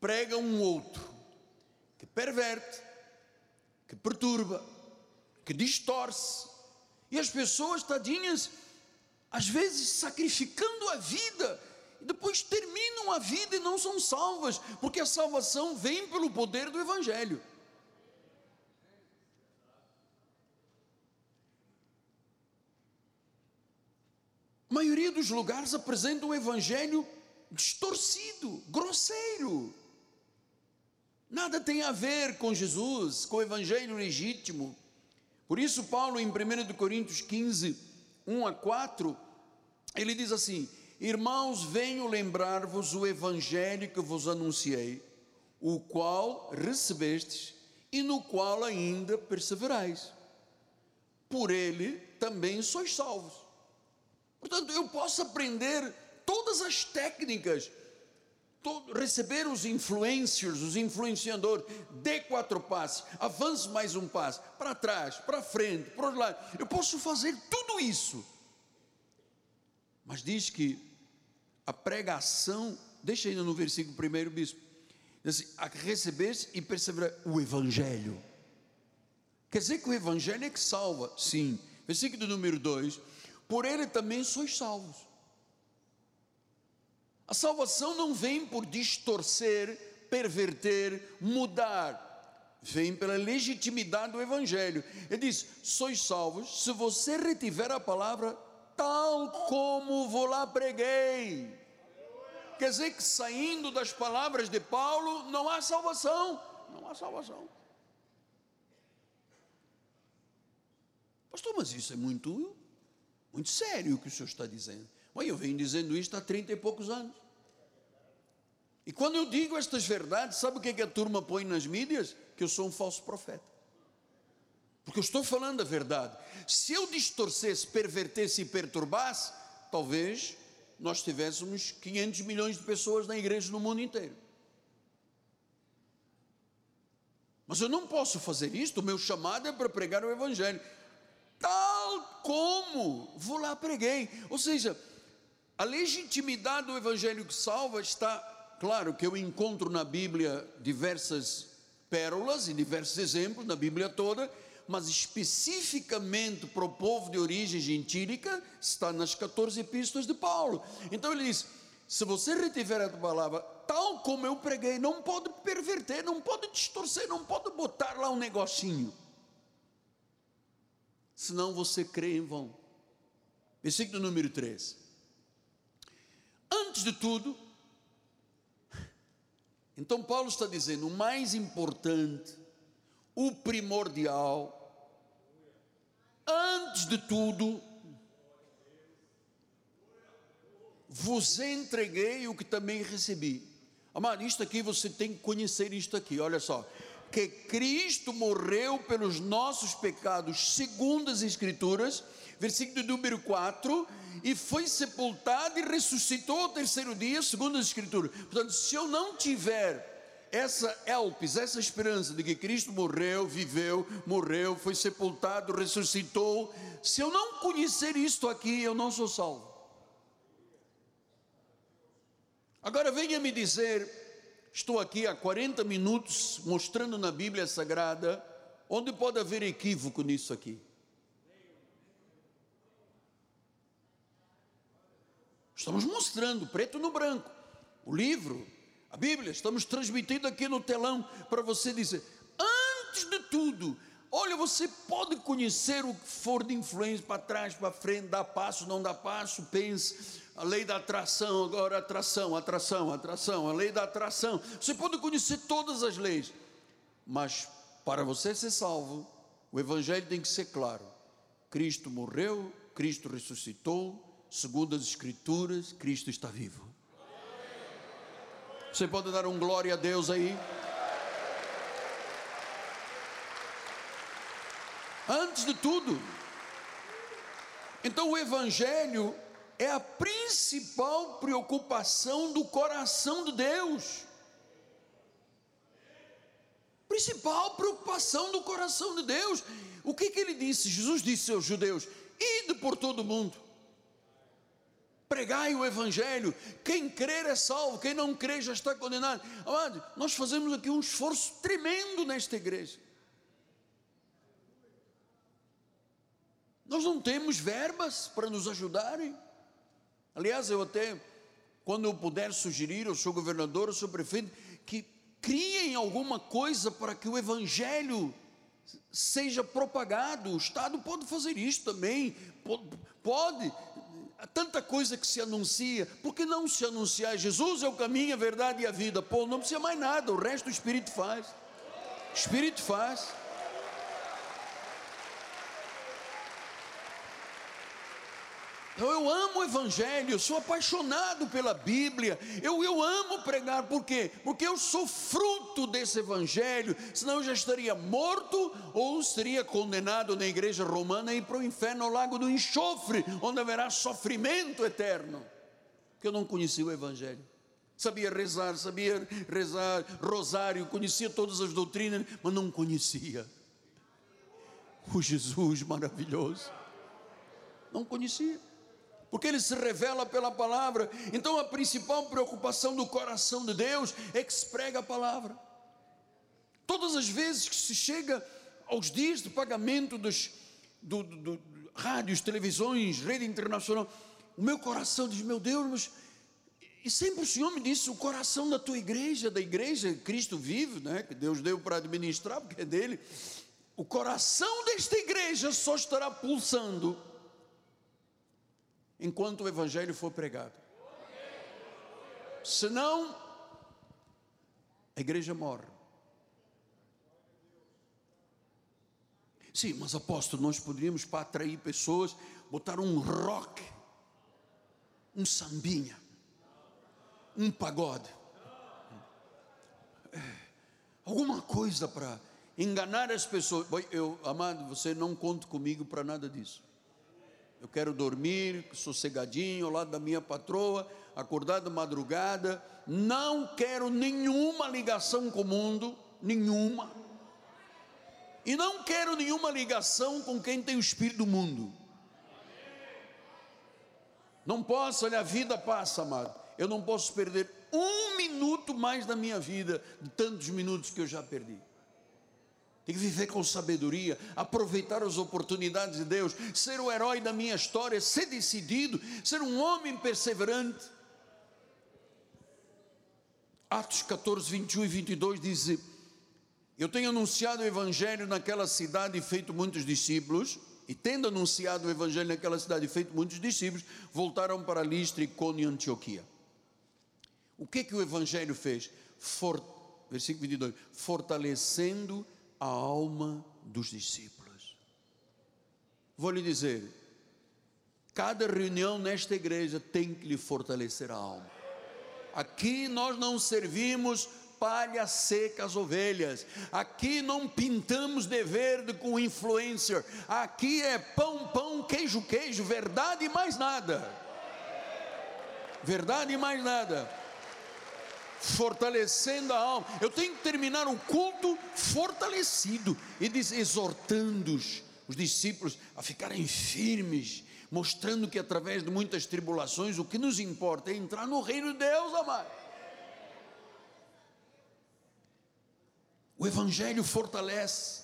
Pregam um outro que perverte, que perturba, que distorce. E as pessoas, tadinhas, às vezes sacrificando a vida, e depois terminam a vida e não são salvas, porque a salvação vem pelo poder do Evangelho. A maioria dos lugares apresenta um Evangelho distorcido, grosseiro. Nada tem a ver com Jesus, com o Evangelho legítimo. Por isso, Paulo, em 1 Coríntios 15, 1 a 4, ele diz assim: Irmãos, venho lembrar-vos o evangelho que vos anunciei, o qual recebestes e no qual ainda perseverais. Por ele também sois salvos. Portanto, eu posso aprender todas as técnicas, todo, receber os influencers, os influenciadores, dê quatro passos, avance mais um passo, para trás, para frente, para os lados. Eu posso fazer tudo isso mas diz que a pregação, deixa ainda no versículo primeiro, bispo, diz assim, a recebeste e perseverar o Evangelho. Quer dizer que o Evangelho é que salva, sim. Versículo número 2: por ele também sois salvos. A salvação não vem por distorcer, perverter, mudar vem pela legitimidade do Evangelho. Ele diz: sois salvos se você retiver a palavra tal como vou lá preguei. Quer dizer que saindo das palavras de Paulo não há salvação. Não há salvação. Pastor, mas isso é muito, muito sério o que o senhor está dizendo. Mas eu venho dizendo isto há trinta e poucos anos. E quando eu digo estas verdades, sabe o que, é que a turma põe nas mídias? Que eu sou um falso profeta. Porque eu estou falando a verdade. Se eu distorcesse, pervertesse e perturbasse, talvez nós tivéssemos 500 milhões de pessoas na igreja no mundo inteiro. Mas eu não posso fazer isto, o meu chamado é para pregar o Evangelho. Tal como vou lá preguei. Ou seja, a legitimidade do Evangelho que salva está Claro que eu encontro na Bíblia diversas pérolas e diversos exemplos, na Bíblia toda, mas especificamente para o povo de origem gentílica, está nas 14 epístolas de Paulo. Então ele diz: se você retiver a palavra tal como eu preguei, não pode perverter, não pode distorcer, não pode botar lá um negocinho. Senão você crê em vão. Versículo número 3. Antes de tudo, então, Paulo está dizendo: o mais importante, o primordial, antes de tudo, vos entreguei o que também recebi. Amado, isto aqui você tem que conhecer isto aqui, olha só. Que Cristo morreu pelos nossos pecados, segundo as Escrituras, versículo número 4, e foi sepultado e ressuscitou ao terceiro dia, segundo as Escrituras. Portanto, se eu não tiver essa elpis, essa esperança de que Cristo morreu, viveu, morreu, foi sepultado, ressuscitou, se eu não conhecer isto aqui, eu não sou salvo. Agora venha me dizer, estou aqui há 40 minutos mostrando na Bíblia Sagrada, onde pode haver equívoco nisso aqui. Estamos mostrando, preto no branco, o livro, a Bíblia, estamos transmitindo aqui no telão para você dizer: antes de tudo, olha, você pode conhecer o que for de influência para trás, para frente, dá passo, não dá passo, pense. A lei da atração, agora atração, atração, atração, a lei da atração. Você pode conhecer todas as leis, mas para você ser salvo, o Evangelho tem que ser claro: Cristo morreu, Cristo ressuscitou, segundo as Escrituras, Cristo está vivo. Você pode dar um glória a Deus aí? Antes de tudo, então o Evangelho é a principal preocupação do coração de Deus. Principal preocupação do coração de Deus. O que, que ele disse? Jesus disse aos judeus: ide por todo mundo pregai o Evangelho. Quem crer é salvo, quem não crer já está condenado. Amado, nós fazemos aqui um esforço tremendo nesta igreja. Nós não temos verbas para nos ajudarem. Aliás, eu até, quando eu puder sugerir, eu sou governador, eu sou prefeito, que criem alguma coisa para que o Evangelho seja propagado. O Estado pode fazer isso também, pode, há tanta coisa que se anuncia, por que não se anunciar? Jesus é o caminho, a verdade e a vida. Pô, não precisa mais nada, o resto o Espírito faz. O Espírito faz. Eu amo o Evangelho, eu sou apaixonado pela Bíblia, eu, eu amo pregar, por quê? Porque eu sou fruto desse Evangelho, senão eu já estaria morto ou seria condenado na igreja romana e para o inferno, ao lago do enxofre, onde haverá sofrimento eterno, porque eu não conhecia o Evangelho. Sabia rezar, sabia rezar rosário, conhecia todas as doutrinas, mas não conhecia o Jesus maravilhoso. Não conhecia porque ele se revela pela palavra. Então a principal preocupação do coração de Deus é que se prega a palavra. Todas as vezes que se chega aos dias de pagamento dos, do, do, do, rádios, televisões, rede internacional. O meu coração diz: Meu Deus, mas. E sempre o Senhor me disse: o coração da tua igreja, da igreja, Cristo vive, né? que Deus deu para administrar, porque é dele. O coração desta igreja só estará pulsando enquanto o Evangelho for pregado. Senão, a igreja morre. Sim, mas apóstolo, nós poderíamos para atrair pessoas botar um rock, um sambinha, um pagode, alguma coisa para enganar as pessoas. Eu, amado, você não conta comigo para nada disso. Eu quero dormir sossegadinho ao lado da minha patroa, acordar de madrugada. Não quero nenhuma ligação com o mundo, nenhuma. E não quero nenhuma ligação com quem tem o espírito do mundo. Não posso, olha, a vida passa, amado. Eu não posso perder um minuto mais da minha vida, de tantos minutos que eu já perdi. Que viver com sabedoria, aproveitar as oportunidades de Deus, ser o herói da minha história, ser decidido, ser um homem perseverante. Atos 14, 21 e 22 diz: Eu tenho anunciado o Evangelho naquela cidade e feito muitos discípulos. E tendo anunciado o Evangelho naquela cidade e feito muitos discípulos, voltaram para Listra, Icônio e Antioquia. O que que o Evangelho fez? For, versículo 22: Fortalecendo a alma dos discípulos. Vou lhe dizer, cada reunião nesta igreja tem que lhe fortalecer a alma. Aqui nós não servimos palha seca as ovelhas. Aqui não pintamos de verde com influencer. Aqui é pão, pão, queijo, queijo, verdade e mais nada. Verdade e mais nada fortalecendo a alma. Eu tenho que terminar um culto fortalecido e diz, exortando os, os discípulos a ficarem firmes, mostrando que através de muitas tribulações o que nos importa é entrar no reino de Deus, amado. O Evangelho fortalece.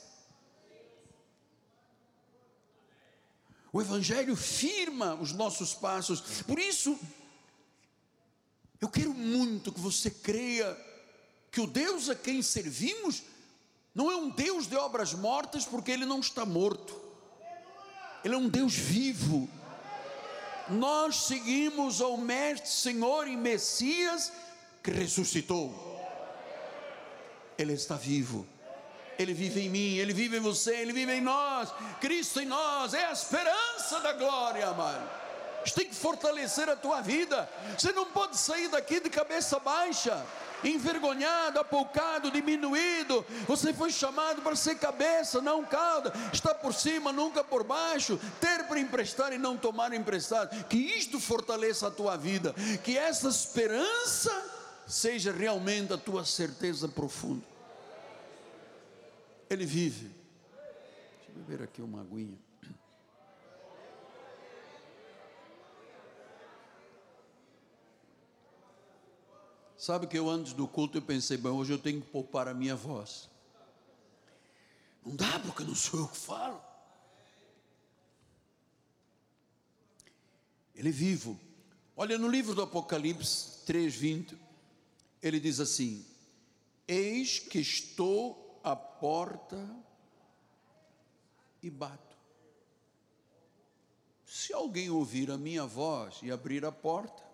O Evangelho firma os nossos passos. Por isso, eu quero muito que você creia que o Deus a quem servimos não é um Deus de obras mortas, porque ele não está morto, ele é um Deus vivo. Nós seguimos ao Mestre, Senhor e Messias que ressuscitou. Ele está vivo. Ele vive em mim, Ele vive em você, Ele vive em nós. Cristo em nós é a esperança da glória, amado. Isso tem que fortalecer a tua vida. Você não pode sair daqui de cabeça baixa, envergonhado, apoucado, diminuído. Você foi chamado para ser cabeça, não cauda. Está por cima, nunca por baixo. Ter para emprestar e não tomar emprestado. Que isto fortaleça a tua vida. Que essa esperança seja realmente a tua certeza profunda. Ele vive. Deixa eu beber aqui uma aguinha. Sabe que eu antes do culto eu pensei, bem, hoje eu tenho que poupar a minha voz. Não dá porque não sou eu que falo. Ele é vivo. Olha no livro do Apocalipse 3:20, ele diz assim: Eis que estou à porta e bato. Se alguém ouvir a minha voz e abrir a porta,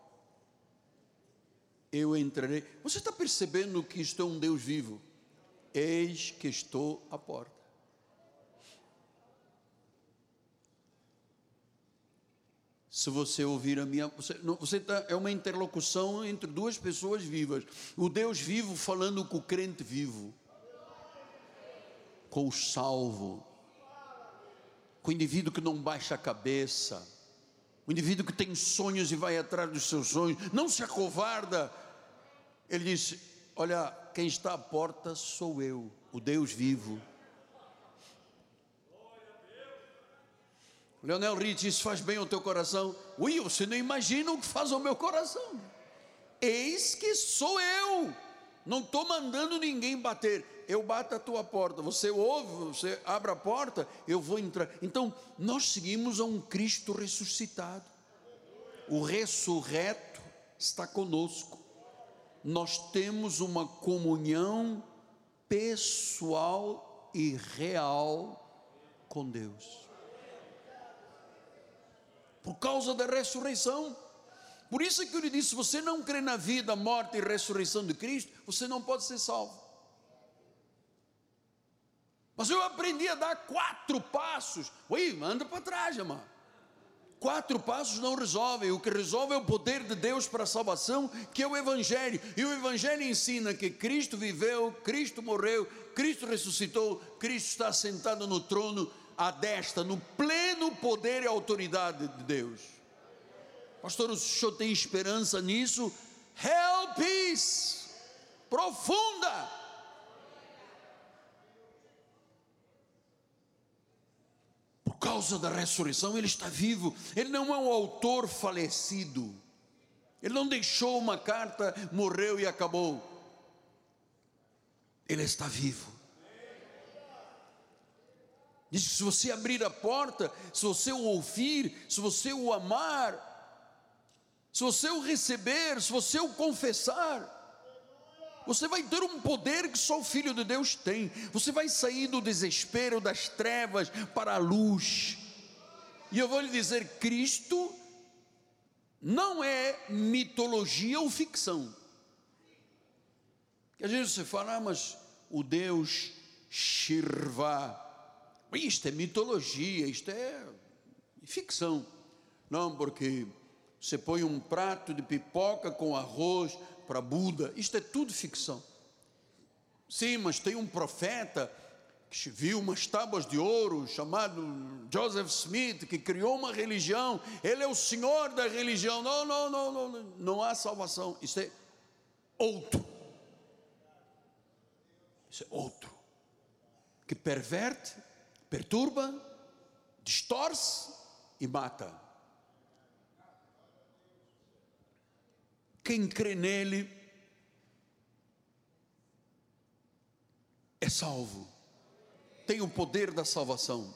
eu entrarei. Você está percebendo que isto é um Deus vivo? Eis que estou à porta. Se você ouvir a minha. Você, não, você tá, é uma interlocução entre duas pessoas vivas. O Deus vivo falando com o crente vivo. Com o salvo. Com o indivíduo que não baixa a cabeça. O indivíduo que tem sonhos e vai atrás dos seus sonhos. Não se acovarda ele disse: Olha, quem está à porta sou eu, o Deus vivo. Leonel Rich, isso faz bem ao teu coração. Ui, você não imagina o que faz ao meu coração. Eis que sou eu, Não estou mandando ninguém bater. Eu bato a tua porta. Você ouve, você abre a porta, eu vou entrar. Então, nós seguimos a um Cristo ressuscitado. O ressurreto está conosco. Nós temos uma comunhão pessoal e real com Deus. Por causa da ressurreição. Por isso é que eu lhe disse: se você não crê na vida, morte e ressurreição de Cristo, você não pode ser salvo. Mas eu aprendi a dar quatro passos. Ui, manda para trás, irmão. Quatro passos não resolvem. O que resolve é o poder de Deus para a salvação, que é o Evangelho. E o Evangelho ensina que Cristo viveu, Cristo morreu, Cristo ressuscitou, Cristo está sentado no trono à destra, no pleno poder e autoridade de Deus. Pastor, o senhor tem esperança nisso? Real peace, profunda. Por causa da ressurreição, ele está vivo. Ele não é um autor falecido. Ele não deixou uma carta, morreu e acabou. Ele está vivo. Diz que se você abrir a porta, se você o ouvir, se você o amar, se você o receber, se você o confessar, você vai ter um poder que só o Filho de Deus tem. Você vai sair do desespero, das trevas para a luz. E eu vou lhe dizer: Cristo não é mitologia ou ficção. Que às vezes você fala, ah, mas o Deus Shirva, isto é mitologia, isto é ficção. Não, porque você põe um prato de pipoca com arroz para Buda. Isto é tudo ficção. Sim, mas tem um profeta que viu umas tábuas de ouro chamado Joseph Smith, que criou uma religião. Ele é o senhor da religião. Não, não, não, não, não há salvação. Isso é outro. Isso é outro. Que perverte, perturba, distorce e mata. Quem crê nele é salvo, tem o poder da salvação.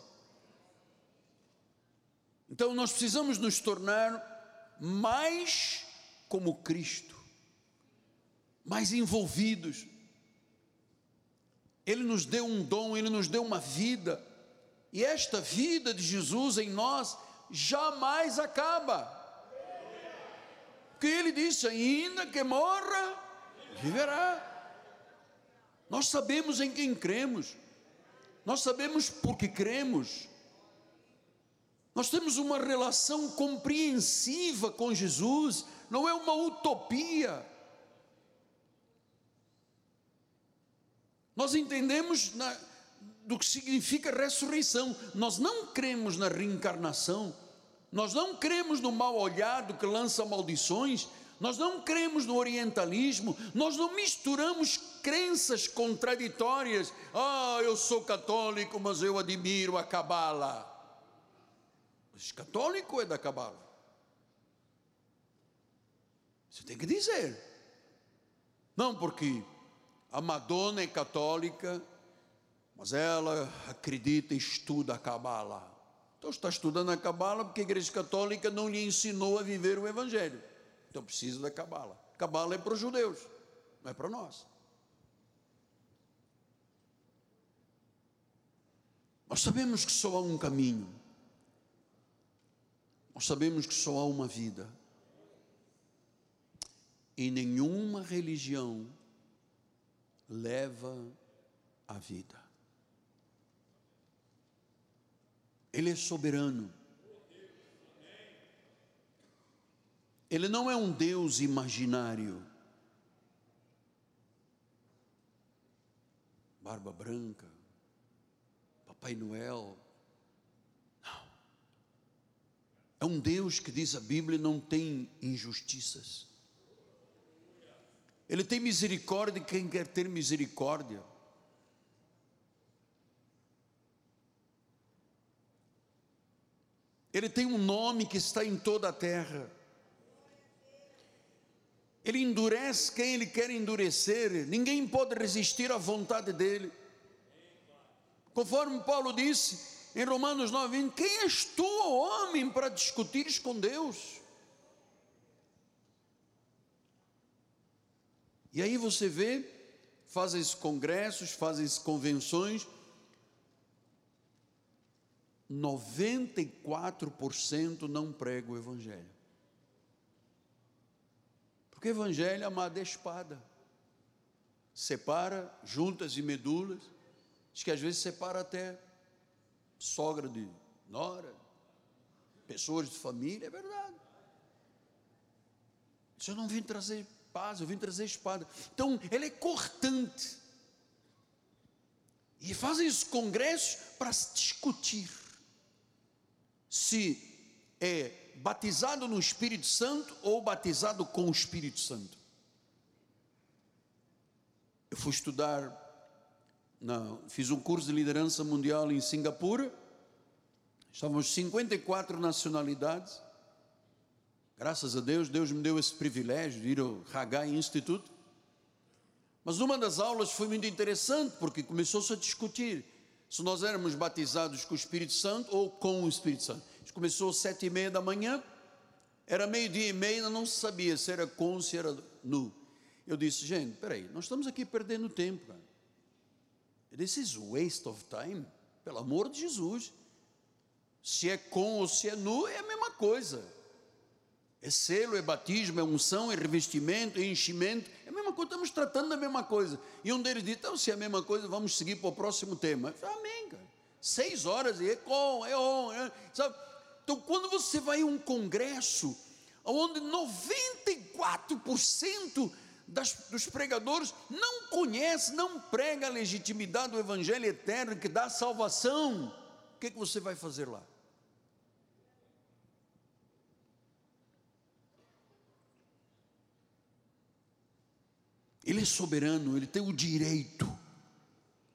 Então nós precisamos nos tornar mais como Cristo, mais envolvidos. Ele nos deu um dom, ele nos deu uma vida, e esta vida de Jesus em nós jamais acaba. Porque ele disse: ainda que morra, viverá. Nós sabemos em quem cremos, nós sabemos porque cremos. Nós temos uma relação compreensiva com Jesus, não é uma utopia. Nós entendemos na, do que significa ressurreição, nós não cremos na reencarnação, nós não cremos no mal olhado que lança maldições, nós não cremos no orientalismo, nós não misturamos crenças contraditórias. Ah, eu sou católico, mas eu admiro a cabala. Mas católico é da cabala. Você tem que dizer. Não, porque a Madonna é católica, mas ela acredita e estuda a cabala. Então está estudando a Cabala porque a Igreja Católica não lhe ensinou a viver o Evangelho. Então precisa da Cabala. Cabala é para os judeus, não é para nós. Nós sabemos que só há um caminho. Nós sabemos que só há uma vida. E nenhuma religião leva a vida. Ele é soberano. Ele não é um Deus imaginário. Barba branca, Papai Noel. Não. É um Deus que diz a Bíblia não tem injustiças. Ele tem misericórdia de quem quer ter misericórdia. Ele tem um nome que está em toda a terra. Ele endurece quem ele quer endurecer, ninguém pode resistir à vontade dele. Conforme Paulo disse em Romanos 9, 20, quem és tu, homem, para discutires com Deus? E aí você vê, fazem-se congressos, fazem-se convenções, 94% não prega o Evangelho. Porque o Evangelho, é espada. Separa juntas e medulas. Diz que às vezes separa até sogra de nora, pessoas de família, é verdade. Isso eu não vim trazer paz, eu vim trazer espada. Então, ele é cortante. E fazem os congressos para se discutir se é batizado no Espírito Santo ou batizado com o Espírito Santo. Eu fui estudar, na, fiz um curso de liderança mundial em Singapura, estávamos 54 nacionalidades, graças a Deus, Deus me deu esse privilégio de ir ao Hagai Institute, mas numa das aulas foi muito interessante, porque começou-se a discutir se nós éramos batizados com o Espírito Santo ou com o Espírito Santo. Isso começou às sete e meia da manhã, era meio-dia e meia, não sabia se era com, se era nu. Eu disse, gente, peraí, nós estamos aqui perdendo tempo. Cara. This is waste of time, pelo amor de Jesus. Se é com ou se é nu, é a mesma coisa. É selo, é batismo, é unção, é revestimento, é enchimento, é coisa, estamos tratando da mesma coisa. E um deles disse, então se é a mesma coisa, vamos seguir para o próximo tema. Eu falei, amém, cara. Seis horas, e é com, é on, é, sabe? Então, quando você vai a um congresso, onde 94% das, dos pregadores não conhece, não prega a legitimidade do Evangelho eterno que dá salvação, o que, que você vai fazer lá? Ele é soberano, ele tem o direito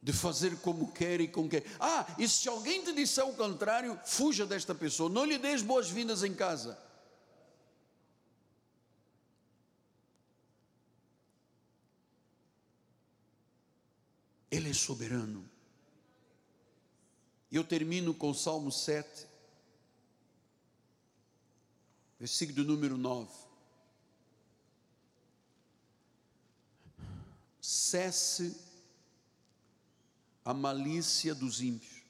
de fazer como quer e com quer. Ah, e se alguém te disser o contrário, fuja desta pessoa, não lhe dês boas-vindas em casa. Ele é soberano. Eu termino com o Salmo 7, versículo número 9. Cesse a malícia dos ímpios,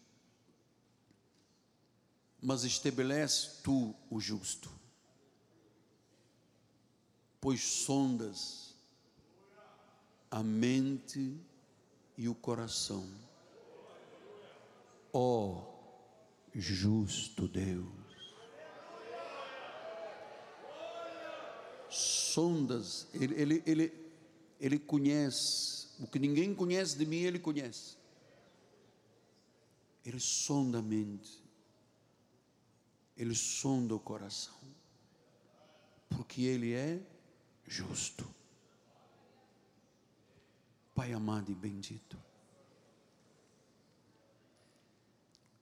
mas estabelece tu o justo, pois sondas a mente e o coração. Ó oh, justo Deus, sondas, ele, ele, ele ele conhece. O que ninguém conhece de mim, Ele conhece. Ele sonda a mente. Ele sonda o coração. Porque Ele é justo. Pai amado e bendito.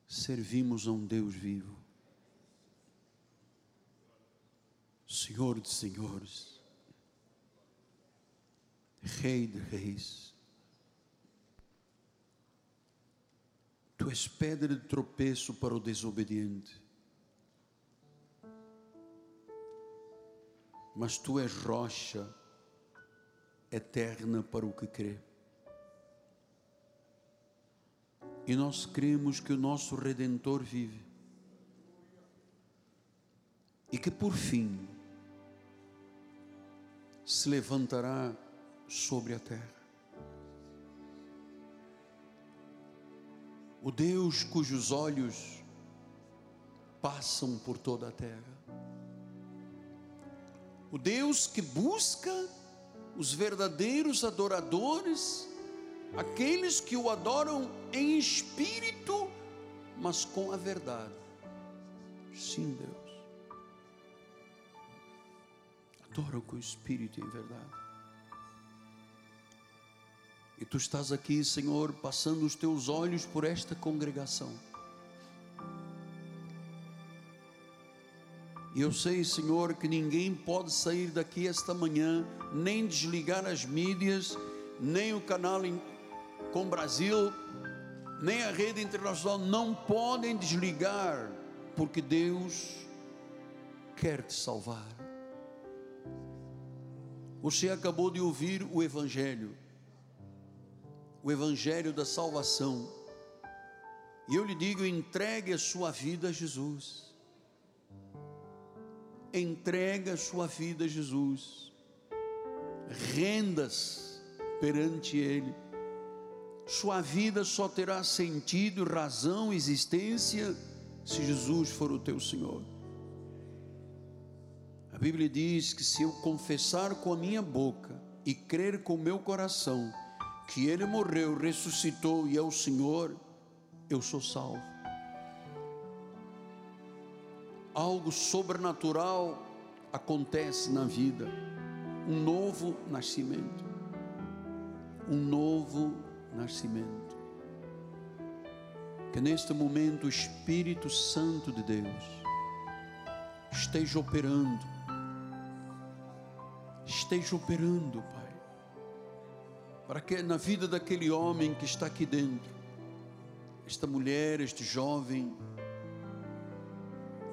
Servimos a um Deus vivo. Senhor de senhores Rei de Reis. Tu és pedra de tropeço para o desobediente, mas tu és rocha eterna para o que crê. E nós cremos que o nosso Redentor vive e que por fim se levantará sobre a terra. O Deus cujos olhos passam por toda a terra. O Deus que busca os verdadeiros adoradores, aqueles que o adoram em espírito, mas com a verdade. Sim, Deus. Adoram com espírito e em verdade. E tu estás aqui, Senhor, passando os teus olhos por esta congregação. E eu sei, Senhor, que ninguém pode sair daqui esta manhã, nem desligar as mídias, nem o canal com Brasil, nem a rede internacional, não podem desligar, porque Deus quer te salvar. Você acabou de ouvir o Evangelho, o Evangelho da salvação. E eu lhe digo: entregue a sua vida a Jesus. Entregue a sua vida a Jesus. Rendas perante Ele. Sua vida só terá sentido, razão, existência, se Jesus for o teu Senhor. A Bíblia diz que se eu confessar com a minha boca e crer com o meu coração que Ele morreu, ressuscitou e é o Senhor, eu sou salvo. Algo sobrenatural acontece na vida, um novo nascimento, um novo nascimento. Que neste momento o Espírito Santo de Deus esteja operando, esteja operando, Pai, para que na vida daquele homem que está aqui dentro, esta mulher, este jovem,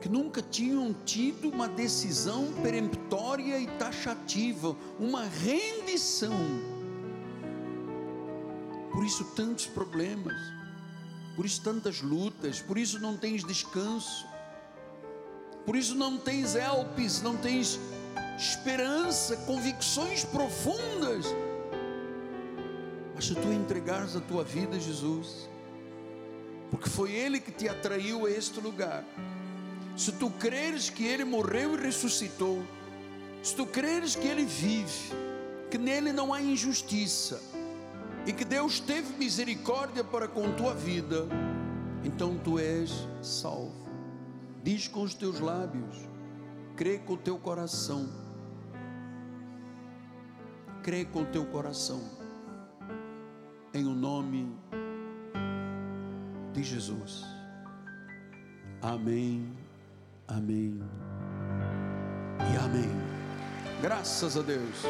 que nunca tinham tido uma decisão peremptória e taxativa, uma rendição. Por isso tantos problemas, por isso tantas lutas, por isso não tens descanso, por isso não tens elpes, não tens esperança, convicções profundas. Mas se tu entregares a tua vida a Jesus, porque foi Ele que te atraiu a este lugar. Se tu creres que Ele morreu e ressuscitou, se tu creres que Ele vive, que nele não há injustiça, e que Deus teve misericórdia para com tua vida, então tu és salvo. Diz com os teus lábios, crê com o teu coração, crê com o teu coração, em o nome de Jesus. Amém, amém e amém. Graças a Deus.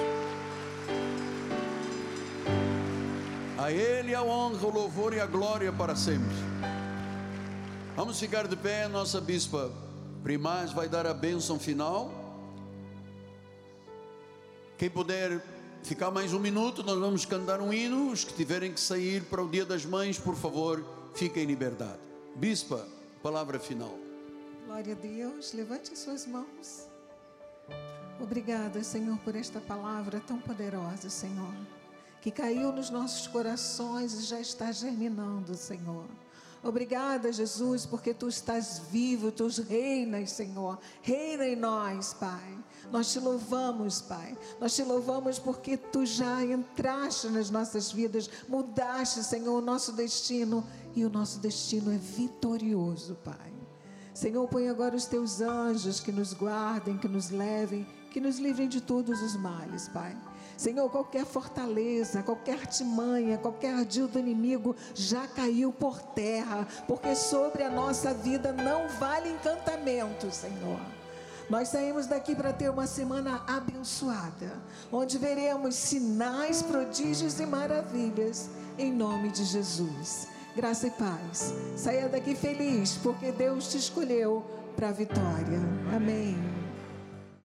A Ele a honra, o louvor e a glória para sempre. Vamos ficar de pé, nossa bispa Primaz vai dar a bênção final. Quem puder ficar mais um minuto, nós vamos cantar um hino. Os que tiverem que sair para o Dia das Mães, por favor, fiquem em liberdade. Bispa, palavra final. Glória a Deus, levante as suas mãos. Obrigada, Senhor, por esta palavra tão poderosa, Senhor, que caiu nos nossos corações e já está germinando, Senhor. Obrigada, Jesus, porque tu estás vivo, tu reinas, Senhor. Reina em nós, Pai. Nós te louvamos, Pai. Nós te louvamos porque tu já entraste nas nossas vidas, mudaste, Senhor, o nosso destino e o nosso destino é vitorioso, Pai. Senhor, põe agora os teus anjos que nos guardem, que nos levem, que nos livrem de todos os males, Pai. Senhor, qualquer fortaleza, qualquer artimanha, qualquer ardil do inimigo já caiu por terra, porque sobre a nossa vida não vale encantamento, Senhor. Nós saímos daqui para ter uma semana abençoada, onde veremos sinais, prodígios e maravilhas, em nome de Jesus. Graça e paz. Saia daqui feliz, porque Deus te escolheu para a vitória. Amém.